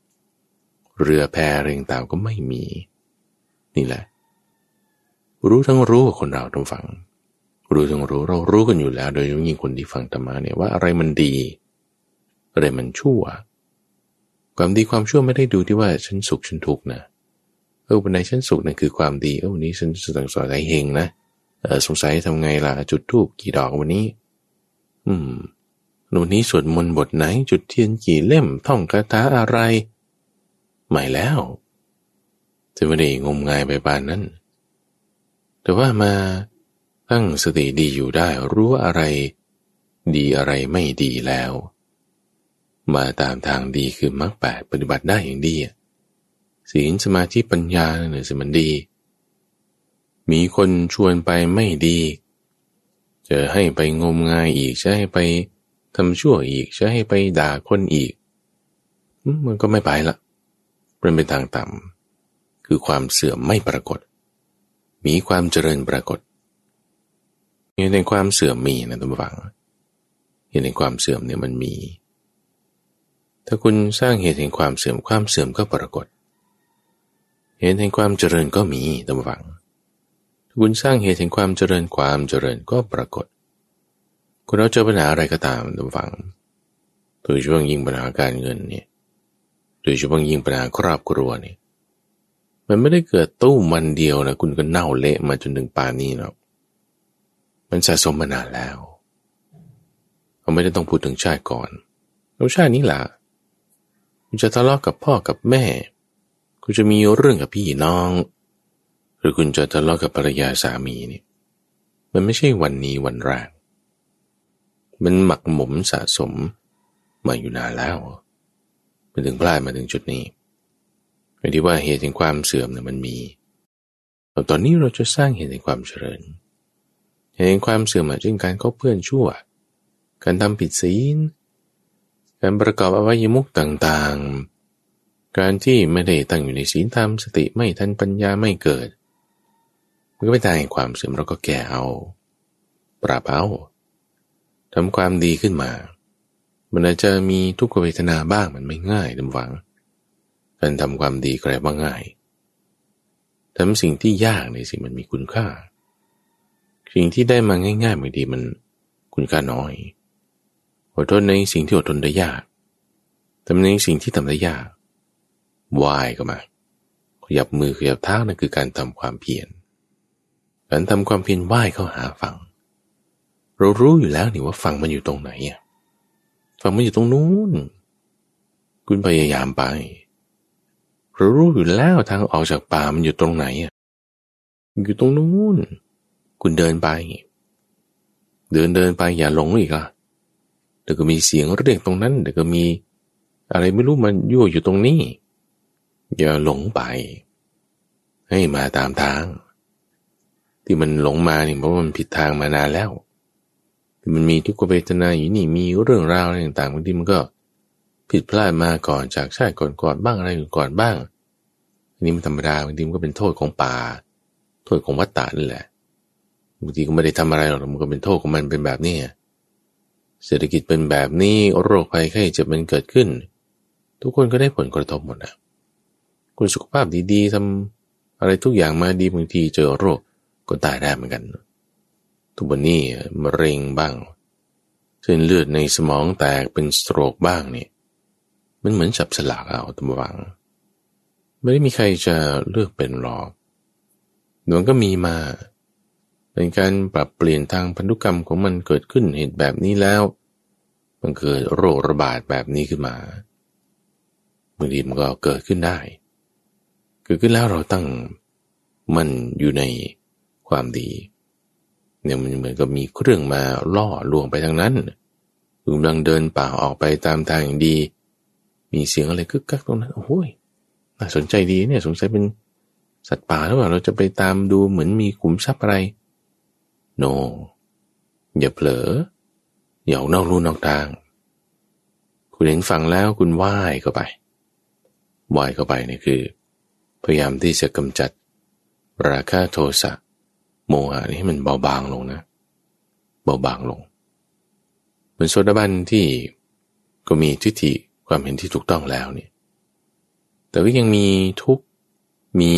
เรือแพเรงต่างก็ไม่มี นี่แหละ รู้ทั้งรู้ว่าคนเราต้องฟัง รู้ทั้งรู้เรารู้กันอยู่แล้ว โดยยิ่งคนที่ฟังธรรมะเนี่ยว่าอะไรมันดี อะไรมันชั่ว ความดีความชั่วไม่ได้ดูที่ว่าฉันสุขฉันทุกข์นะเออวันไหนฉันสุขนั่นคือความดีเออวันนี้ฉันสังสอนใจเฮงนะเออสงสัยทำไงล่ะจุดทูบกี่ดอกวันนี้ อืมวันนี้สวดมนต์บทไหนจุดเทียนกี่เล่มท่องคาถาอะไรใหม่แล้ว จะไม่ได้งมงายไปบานนั้น แต่ว่ามาตั้งสติดีอยู่ได้รู้อะไร ดีอะไรไม่ดีแล้ว มาตามทางดีคือมรรคแปดปฏิบัติได้อย่างดีศีลสมาธิปัญญาเนี่ยสิมันดี มีคนชวนไปไม่ดี จะให้ไปงมงายอีกจะให้ไปทำชั่วอีกจะให้ไปด่าคนอีก มันก็ไม่ไปละเป็นเป็นทางต่ำ คือความเสื่อมไม่ปรากฏ มีความเจริญปรากฏเหตุในความเสื่อมมีนะทุกฝังเหตุในความเสื่อมเนี่ยมันมี ถ้าคุณสร้างเหตุแห่งความเสื่อมความเสื่อมก็ปรากฏ เหตุแห่งความเจริญก็มีทุกฝังถ้าคุณสร้างเหตุแห่งความเจริญความเจริญก็ปรากฏ คุณเราเจอปัญหาอะไรก็ตามทุกฝังโดยเฉพาะยิ่งปัญหาการเงินเนี่ยโดยเฉพาะยิ่งปัญหาครอบครัวเนี่ย มันไม่ได้เกิดตู้มันเดียวนะคุณก็เน่าเละมาจนถึงป่านนี้หรอกมันสะสมมานานแล้วเราไม่ได้ต้องพูดถึงชาติก่อนเราชาตินี้แหละคุณจะทะเลาะกกับพ่อกับแม่ คุณจะมีเรื่องกับพี่น้อง หรือคุณจะทะเลาะกกับภรรยาสามีนี่มันไม่ใช่วันนี้วันแรก มันหมักหมมสะสมมาอยู่นานแล้วมาถึงพลาดมาถึงจุดนี้ ไม่ที่ว่าเหตุแห่งความเสื่อมเนี่ยมันมีแต่ตอนนี้เราจะสร้างเหตุแห่งความเจริญเห็นความเสื่อมเช่นการคบเพื่อนชั่ว การทำผิดศีล การประกอบอวัยมุกต่างๆ การที่ไม่ได้ตั้งอยู่ในศีลธรรมสติไม่ทันปัญญาไม่เกิด มันก็ไปตายความเสื่อมเราก็แก่เอา ปราบเอาทำความดีขึ้นมา มันอาจจะมีทุกขเวทนาบ้างมันไม่ง่ายดำหวัง การทำความดีใครบ้างง่ายทำสิ่งที่ยากในสิ่งมันมีคุณค่า สิ่งที่ได้มาง่ายๆบางทีมันคุณค่าน้อยอดทนในสิ่งที่อดทนได้ยากทำในสิ่งที่ทำได้ยากวายก็มาขยับมือขยับเท้านั่นคือการทำความเพียรการทำความเพียรไหว้เข้าหาฝั่งเรารู้อยู่แล้วนี่ว่าฝั่งมันอยู่ตรงไหนอะฝั่งมันอยู่ตรงนู้น คุณพยายามไป เรารู้อยู่แล้วทางออกจากป่ามันอยู่ตรงไหนอะอยู่ตรงนู้น คุณเดินไป เดินเดินไปอย่าหลงอีกอะเดี๋ยวก็มีเสียงเรียกตรงนั้นเดี๋ยวก็มี อะไรไม่รู้มันยั่วอยู่ตรงนี้ อย่าหลงไป ให้มาตามทาง ที่มันหลงมาเนี่ยเพราะมันผิดทางมานานแล้วมันมีทุกขเวทนาอยู่นี่มีเรื่องราวอะไรต่างๆบางทีมันก็ ผิดพลาดมาก่อนจากชาติก่อนๆบ้างอะไรก่อนบ้างอันนี้มันธรรมดาบางทีมันก็เป็นโทษของป่า โทษของวัฏฏะนั่นแหละบางทีก็ไม่ได้ทำอะไรหรอกมันก็เป็นโทษของมันเป็นแบบนี้เศรษฐกิจเป็นแบบนี้โรคภัยไข้เจ็บมันเกิดขึ้น ทุกคนก็ได้ผลกระทบหมดนะคุณสุขภาพดีๆทอะไรทุกอย่างมาดีบางทีเจอโรคก็ตายได้เหมือนกัน ทุกวันนี้มะเร็งบ้างเส้นเลือดในสมองแตกเป็นสโตรกบ้างเนี่ย มันเหมือนจับสลากเอาตัววัง ไม่ได้มีใครจะเลือกเป็นหรอกมันก็มีมา เป็นการปรับเปลี่ยนทางพันธุกรรมของมันเกิดขึ้นเหตุแบบนี้แล้ว มันเกิดโรคระบาดแบบนี้ขึ้นมาบางทีมันก็เกิดขึ้นได้ เกิดขึ้นแล้วเราตั้งมันอยู่ในความดีเนี่ยมันเหมือนกับมีเครื่องมาล่อลวงไปทางนั้นกำลังเดินป่าออกไปตามทางอย่างดี มีเสียงอะไรกึกกักตรงนั้น โอ้ยน่าสนใจดีเนี่ย สงสัยเป็นสัตว์ป่าหรือเปล่า เราจะไปตามดูเหมือนมีขุมทรัพย์อะไร โนอย่าเผลอ อย่าออกนอกลู่นอกทาง คุณเห็นฟังแล้วคุณไหว้เข้าไป ไหว้เข้าไปนี่คือ พยายามที่จะกำจัด ราคะโทสะโมหะนี่ให้มันเบาบางลงนะ เบาบางลง เหมือนโซดาบันที่ก็มีทิฏฐิ ความเห็นที่ถูกต้องแล้วเนี่ยแต่ว่ายังมีทุกมี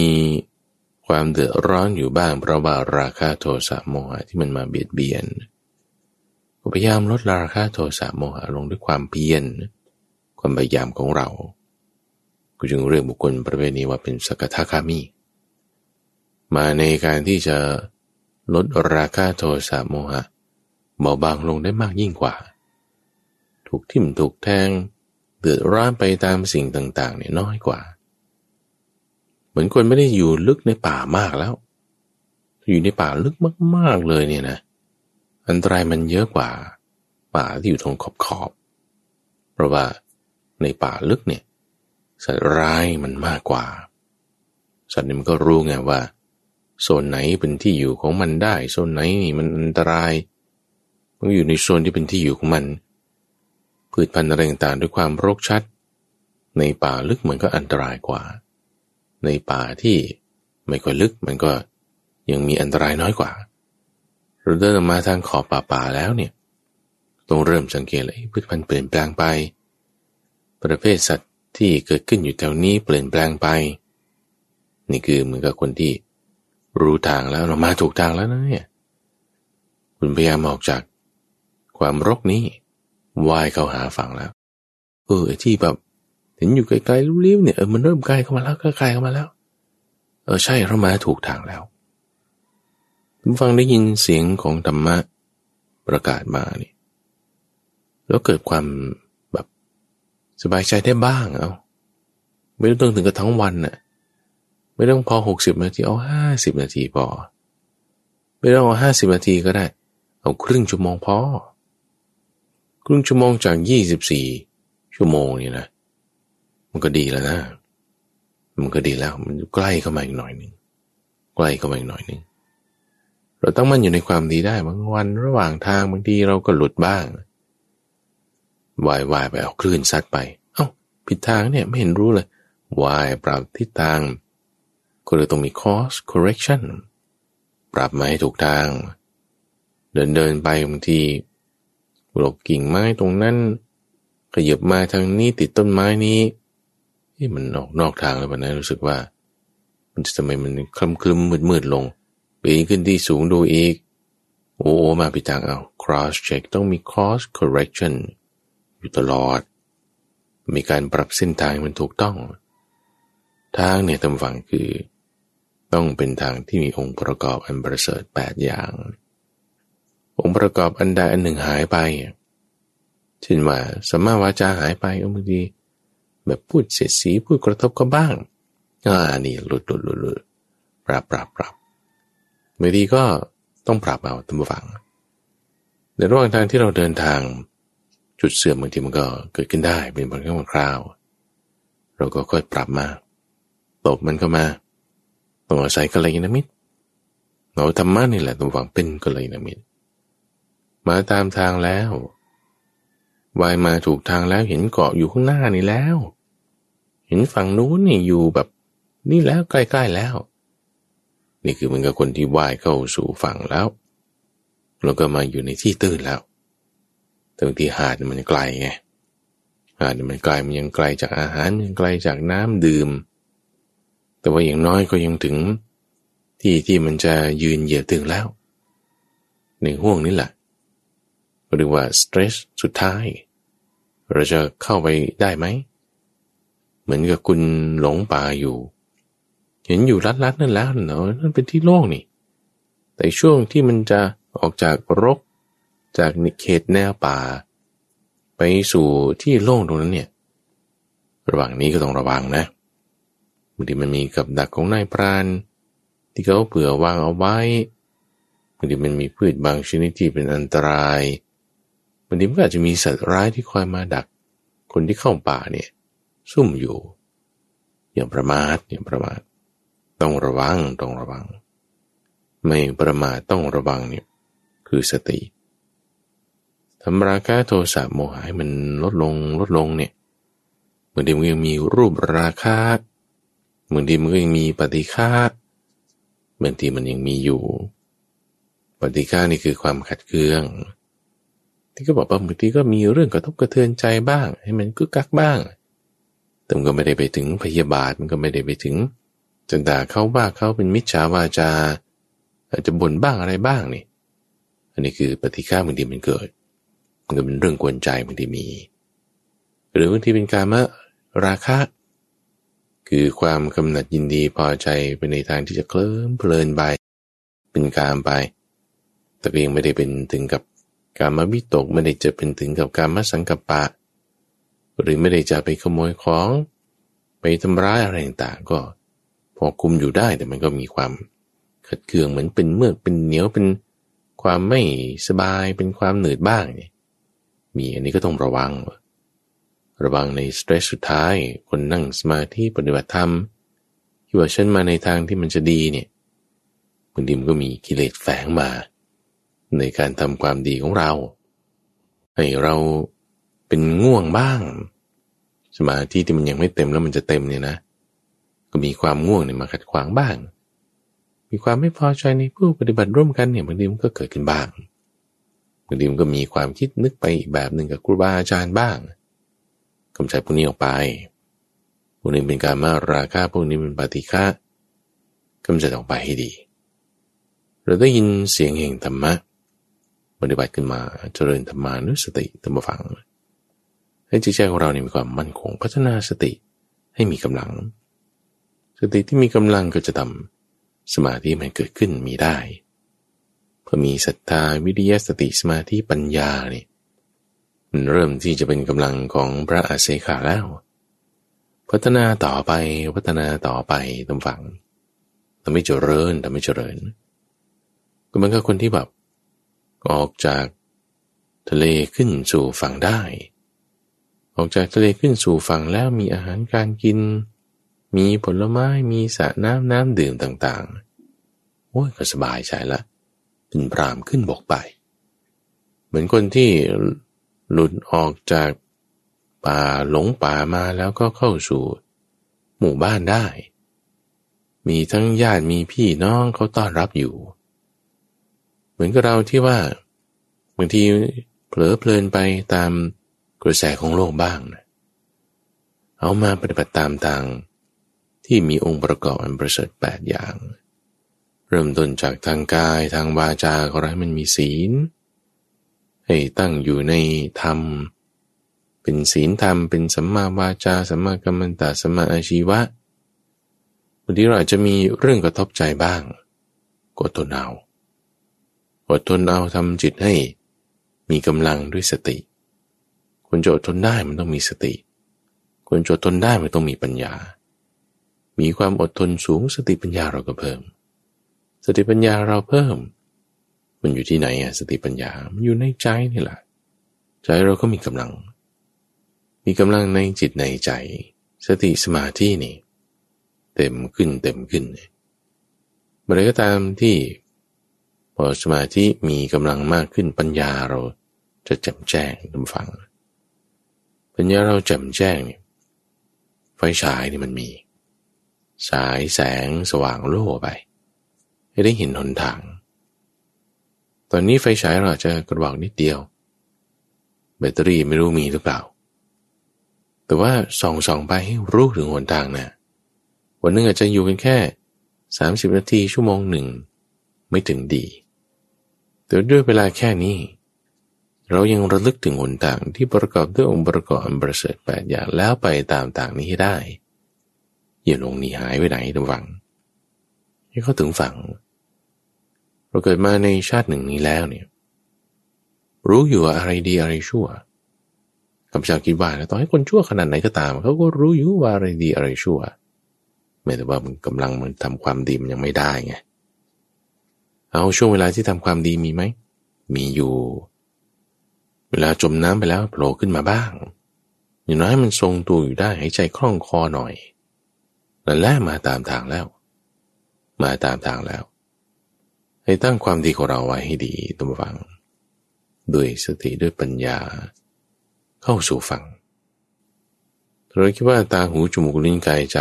ความเดือดร้อนอยู่บ้างเพราะว่าราคาโทสะโมหะที่มันมาเบียดเบียนก็พยายามลดราคาโทสะโมหะลงด้วยความเพียรความพยายามของเราก็จึงเรียกบุคคลประเภทนี้ว่าเป็นสกทาคามี มาในการที่จะลดราคาโทสะโมหะเบาบางลงได้มากยิ่งกว่า ถูกทิ่มถูกแทง เดือดร้อนไปตามสิ่งต่างๆเนี่ยน้อยกว่า เหมือนคนไม่ได้อยู่ลึกในป่ามากแล้ว อยู่ในป่าลึกมาก ๆเลยเนี่ยนะ อันตรายมันเยอะกว่า ป่าที่อยู่ตรงขอบขอบ เพราะว่าในป่าลึกเนี่ยสัตว์ร้ายมันมากกว่า สัตว์นี่มันก็รู้ไงว่าโซนไหนเป็นที่อยู่ของมันได้โซนไหนนี่มันอันตรายมันอยู่ในโซนที่เป็นที่อยู่ของมัน พืชพันธุ์อะไรต่างๆด้วยความรกชัด ในป่าลึกมันก็อันตรายกว่า ในป่าที่ไม่ค่อยลึกมันก็ยังมีอันตรายน้อยกว่าเราเดินมาทางขอบป่าป่าแล้วเนี่ยต้องเริ่มสังเกตเลยพืชพันธุ์เปลี่ยนแปลงไป ประเภทสัตว์ที่เกิดขึ้นอยู่แถวนี้เปลี่ยนแปลงไป นี่คือเหมือนกับคนที่รู้ทางแล้วเรามาถูกทางแล้วนะเนี่ยคุณพยายามออกจากความรกนี้ ว่ายเข้าหาฝั่งแล้ว เออที่แบบ เห็นอยู่ไกลๆริ้วๆเนี่ยเออมันเริ่มใกล้เข้ามาแล้วใกล้เข้ามาแล้ว เออใช่เรามาถูกทางแล้วคุณฟังได้ยินเสียงของธรรมะประกาศมานี่แล้วเกิดความแบบสบายใจได้บ้างเอาไม่ต้องถึงกับทั้งวันน่ะไม่ต้องพอหกสิบนาทีเอาห้าสิบนาทีพอไม่ต้องเอาห้าสิบนาทีก็ได้ เอาครึ่งชั่วโมงพอ ครึ่งชั่วโมงจากยี่สิบสี่ชั่วโมงนี่นะ มันก็ดีแล้วนะ มันก็ดีแล้ว มันใกล้เข้ามาอีกหน่อยหนึ่งใกล้เข้ามาอีกหน่อยหนึ่งเราต้องมันอยู่ในความดีได้บางวันระหว่างทางบางทีเราก็หลุดบ้างวายวายไปเอาคลื่นซัดไป เอา้าผิดทางเนี่ยไม่เห็นรู้เลยวายปรับทิศทางก็เลยต้องมี course correction ปรับมาให้ถูกทาง เดินเดินไปบางที หลบกิ่งไม้ตรงนั้น ขยับมาทางนี้ติดต้นไม้นี้ที่มันออกนอกทางแล้ววันนั้นรู้สึกว่า มันจะทำไมมันคลึมคลึมมืดมืดลงปีนขึ้นที่สูงดูอีก โอ้มาพิจางเอา cross check ต้องมี course correction อยู่ตลอด มีการปรับเส้นทางมันถูกต้อง ทางเนี่ยตำฝังคือ ต้องเป็นทางที่มีองค์ประกอบอันประเสริฐแปดอย่าง องค์ประกอบอันใดอันหนึ่งหายไปเช่นว่าสัมมาวาจาหายไปบางทีแบบพูดเสียสีพูดกระทบก็บ้างอ่านี่หลุดหลุดหลุดหลุดปรับปรับปรับบางทีก็ต้องปรับเอาตั้งฝัง ในระหว่างทางที่เราเดินทางจุดเสื่อมบางทีมันก็เกิดขึ้นได้เป็นบางครั้งบางคราว เราก็ค่อยปรับมาตบมันเข้ามาต้องอาศัยกัลยาณมิตรเราธรรมะนี่แหละตั้งฝังเป็นกัลยาณมิตร มาตามทางแล้ววายมาถูกทางแล้วเห็นเกาะอยู่ข้างหน้านี่แล้ว เห็นฝั่งนู้นนี่อยู่แบบ นี่แล้วใกล้ๆแล้ว นี่คือมันกับคนที่ว่ายเข้าสู่ฝั่งแล้วแล้วก็มาอยู่ในที่ตื้นแล้วแต่บางทีหาดมันไกลไงหาดมันไกลมันยังไกลจากอาหารยังไกลจากน้ำดื่ม แต่ว่าอย่างน้อยก็ยังถึง ที่ที่มันจะยืนเหยียดถึงแล้ว ในห่วงนี้แหละ เรียกว่าสเตรสสุดท้าย เราจะเข้าไปได้ไหม เหมือนกับคุณหลงป่าอยู่ เห็นอยู่ลัดๆนั่นแล้วเนาะนั่นเป็นที่โล่งนี่ แต่ช่วงที่มันจะออกจากรก จากเขตแนวป่า ไปสู่ที่โล่งตรงนั้นเนี่ย ระหว่างนี้ก็ต้องระวังนะบางทีมันมีกับดักของนายพราน ที่เขาเผื่อวางเอาไว้บางทีมันมีพืชบางชนิดที่เป็นอันตราย บางทีมันอาจจะมีสัตว์ร้ายที่คอยมาดัก คนที่เข้าป่าเนี่ย ซุ่มอยู่ อย่าประมาทอย่าประมาทต้องระวังต้องระวัง ไม่ประมาทต้องระวังเนี่ยคือสติทำราคะโทสะโมหะมันลดลงลดลงเนี่ยบางทีมันยังมีรูปราคะบางทีมันก็ยังมีปฏิฆาบางทีมันยังมีอยู่ ปฏิฆานี่คือความขัดเคือง ที่ก็บอกว่าบางทีก็มีเรื่องกระทบกระเทือนใจบ้าง ให้มันกึกกักบ้าง แต่มันก็ไม่ได้ไปถึงพยาบาทมันก็ไม่ได้ไปถึงจนด่าเขาว่าเขาเป็นมิจฉาวาจาอาจจะบ่นบ้างอะไรบ้างนี่ อันนี้คือปฏิฆาบางทีมันเกิด มันก็เป็นเรื่องกวนใจบางทีมี หรือบางทีเป็นการมะราคะ คือความกำหนัดยินดีพอใจไปในทางที่จะเคลิ้มเพลินไปเป็นการไป แต่ก็ยังไม่ได้เป็นถึงกับ การมาวิตกไม่ได้จะเป็นถึงกับการมสังกปะ หรือไม่ได้จะไปขโมยของ ไปทำร้ายอะไรต่างก็ พอคุมอยู่ได้แต่มันก็มีความขัดเคืองเหมือนเป็นเมือกเป็นเหนียวเป็นความไม่สบายเป็นความเหนื่อยบ้างเนี่ยมีอันนี้ก็ต้องระวัง ระวังในสเตรสสุดท้าย คนนั่งสมาธิปฏิบัติธรรมที่ว่าฉันมาในทางที่มันจะดีเนี่ยบางทีมันก็มีกิเลสแฝงมา ในการทำความดีของเรา ให้เราเป็นง่วงบ้าง สมาธิที่มันยังไม่เต็มแล้วมันจะเต็มเนี่ยนะ ก็มีความง่วงเนี่ยมาขัดขวางบ้าง มีความไม่พอใจในผู้ปฏิบัติร่วมกันเนี่ยบางทีมันก็เกิดขึ้นบ้างบางทีมันก็มีความคิดนึกไปอีกแบบหนึ่งกับครูบาอาจารย์บ้างกำจัดพวกนี้ออกไปพวกนี้เป็นการมาราคาพวกนี้เป็นปฏิฆะกำจัดออกไปให้ดี เราได้ยินเสียงแห่งธรรมะ ปฏิบัติขึ้นมาเจริญธรรมานุสติธรรมฟัง ให้จิตใจของเราเนี่ยมีความมั่นคงพัฒนาสติให้มีกำลัง สติที่มีกำลังก็จะทำสมาธิมันเกิดขึ้นมีได้พอมีศรัทธาวิริยะสติสมาธิปัญญาเนี่ยมันเริ่มที่จะเป็นกำลังของพระอาเซขาแล้ว พัฒนาต่อไปพัฒนาต่อไปตามฝังทำให้เจริญทำให้เจริญก็เหมือนกับคนที่แบบ ออกจากทะเลขึ้นสู่ฝั่งได้ ออกจากทะเลขึ้นสู่ฝั่งแล้วมีอาหารการกิน มีผลไม้ มีสระน้ำน้ำดื่มต่างๆ โอ้ยก็สบายใจละ เป็นพรามขึ้นบกไป เหมือนคนที่หลุดออกจากป่าหลงป่ามาแล้วก็เข้าสู่หมู่บ้านได้ มีทั้งญาติมีพี่น้องเขาต้อนรับอยู่ มือนกับเราที่ว่าบางทีเผลอเพลินไปตามกระแสของโลกบ้างนะเอามาปฏิบัติตามทางที่มีองค์ประกอบอันประเสริฐแปดอย่าง เริ่มต้นจากทางกายทางวาจาก็ให้มันมีศีล ให้ตั้งอยู่ในธรรม เป็นศีลธรรม เป็นสัมมาวาจาสัมมากัมมันตสัมมาอาชีวะบางทีเราอาจจะมีเรื่องกระทบใจบ้างกดทนเอา อดทนเอาทำจิตให้มีกำลังด้วยสติคนจะอดทนได้มันต้องมีสติคนจะอดทนได้มันต้องมีปัญญา มีความอดทนสูงสติปัญญาเราก็เพิ่ม สติปัญญาเราเพิ่ม มันอยู่ที่ไหนอะสติปัญญา มันอยู่ในใจนี่แหละ ใจเราก็มีกำลัง มีกำลังในจิตในใจ สติสมาธินี่ เต็มขึ้นเต็มขึ้นเมื่อไรก็ตามที่ พอสมาธิมีกำลังมากขึ้นปัญญาเราจะแจ่มแจ้งทำฟัง ปัญญาเราแจ่มแจ้งเนี่ยไฟฉายนี่มันมี สายแสงสว่างโล่ไปให้ได้เห็นหนทาง ตอนนี้ไฟฉายเราจะกระบอกนิดเดียว แบตเตอรี่ไม่รู้มีหรือเปล่า แต่ว่าส่องส่องไปให้รู้ถึงหนทางนะวันนึงอาจจะอยู่กันแค่สามสิบนาทีชั่วโมงหนึ่งไม่ถึงดี แต่ด้วยเวลาแค่นี้ เรายังระลึกถึงหนทางที่ประกอบด้วยองค์ประกอบอันประเสริฐแปดอย่างแล้วไปตามต่างนี้ได้ อย่าลงหนีหายไปไหนระวังให้เขาถึงฝั่ง เราเกิดมาในชาติหนึ่งนี้แล้วเนี่ย รู้อยู่อะไรดีอะไรชั่วคำชาวคิดว่าต่อให้คนชั่วขนาดไหนก็ตามเขาก็รู้อยู่ว่าอะไรดีอะไรชั่วไม่แต่ว่ามันกำลังมันทำความดีมันยังไม่ได้ไง เอาช่วงเวลาที่ทำความดีมีไหม มีอยู่ เวลาจมน้ำไปแล้วโผล่ขึ้นมาบ้าง อย่างน้อยมันทรงตัวอยู่ได้ให้ใจคล่องคอหน่อยนั่นและมาตามทางแล้ว มาตามทางแล้ว ให้ตั้งความดีของเราไว้ให้ดีตัวฟัง ด้วยสติด้วยปัญญา เข้าสู่ฟังเราคิดว่าตาหูจมูกลิ้นกายใจ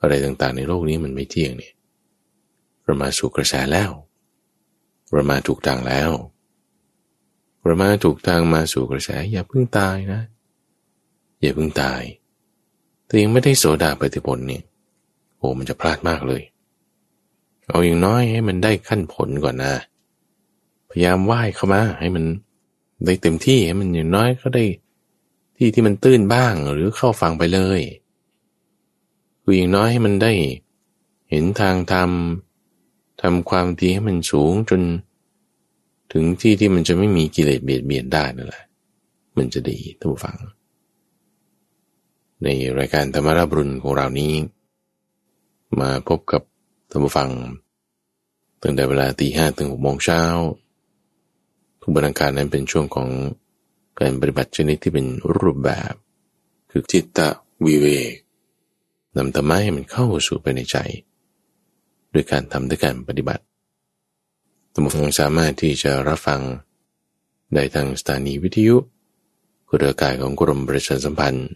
อะไรต่างๆ ในโลกนี้มันไม่เที่ยงเนี่ย เรามาสู่กระแสแล้ว เรามาถูกทางแล้ว เรามาถูกทางมาสู่กระแส อย่าเพิ่งตายนะ อย่าเพิ่งตาย แต่ยังไม่ได้โสดาปฏิผลเนี่ยโอ้มันจะพลาดมากเลย เอาอย่างน้อยให้มันได้ขั้นผลก่อนนะ พยายามไหว้เข้ามาให้มันได้เต็มที่ให้มันอย่างน้อยก็ได้ที่ที่มันตื้นบ้างหรือเข้าฟังไปเลยคืออย่างน้อยให้มันได้ เห็นทางทำ ทำความดีให้มันสูงจน ถึงที่ที่มันจะไม่มีกิเลสเบียดเบียนได้นั่นแหละ มันจะดีท่านผู้ฟัง ในรายการธรรมราบรุนของเรานี้ มาพบกับท่านผู้ฟังตั้งแต่เวลาตีห้าถึงหกโมงเช้า ทุกบรรการนั้นเป็นช่วงของการปฏิบัติชนิดที่เป็นรูปแบบ คือจิตตะวิเวกนำธรรมะให้มันเข้าสู่ไปในใจ ด้วยการทำด้วยการปฏิบัติท่านผู้ฟังสามารถที่จะรับฟัง ได้ทางสถานีวิทยุเครือข่ายของกรมประชาสัมพันธ์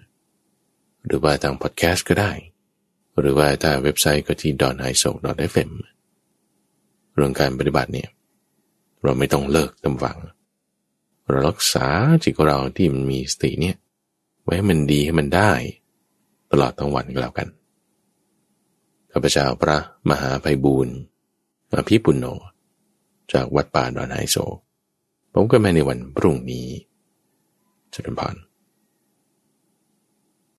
หรือว่าทางพอดแคสต์ก็ได้ หรือว่าทางเว็บไซต์ก็ที่ d o n i s o f m เรื่องการปฏิบัติเนี่ยเราไม่ต้องเลิกตำฟัง เรารักษาจิตของเราที่มันมีสติเนี่ยไว้ให้มันดีให้มันได้ ตลอดทั้งวันก็แล้วกัน ข้าพเจ้าพระมหาภัยบูรณ์อภิปุณโญจากวัดป่าดอนไฮโซผมก็มาในวันพรุ่งนี้จริญพร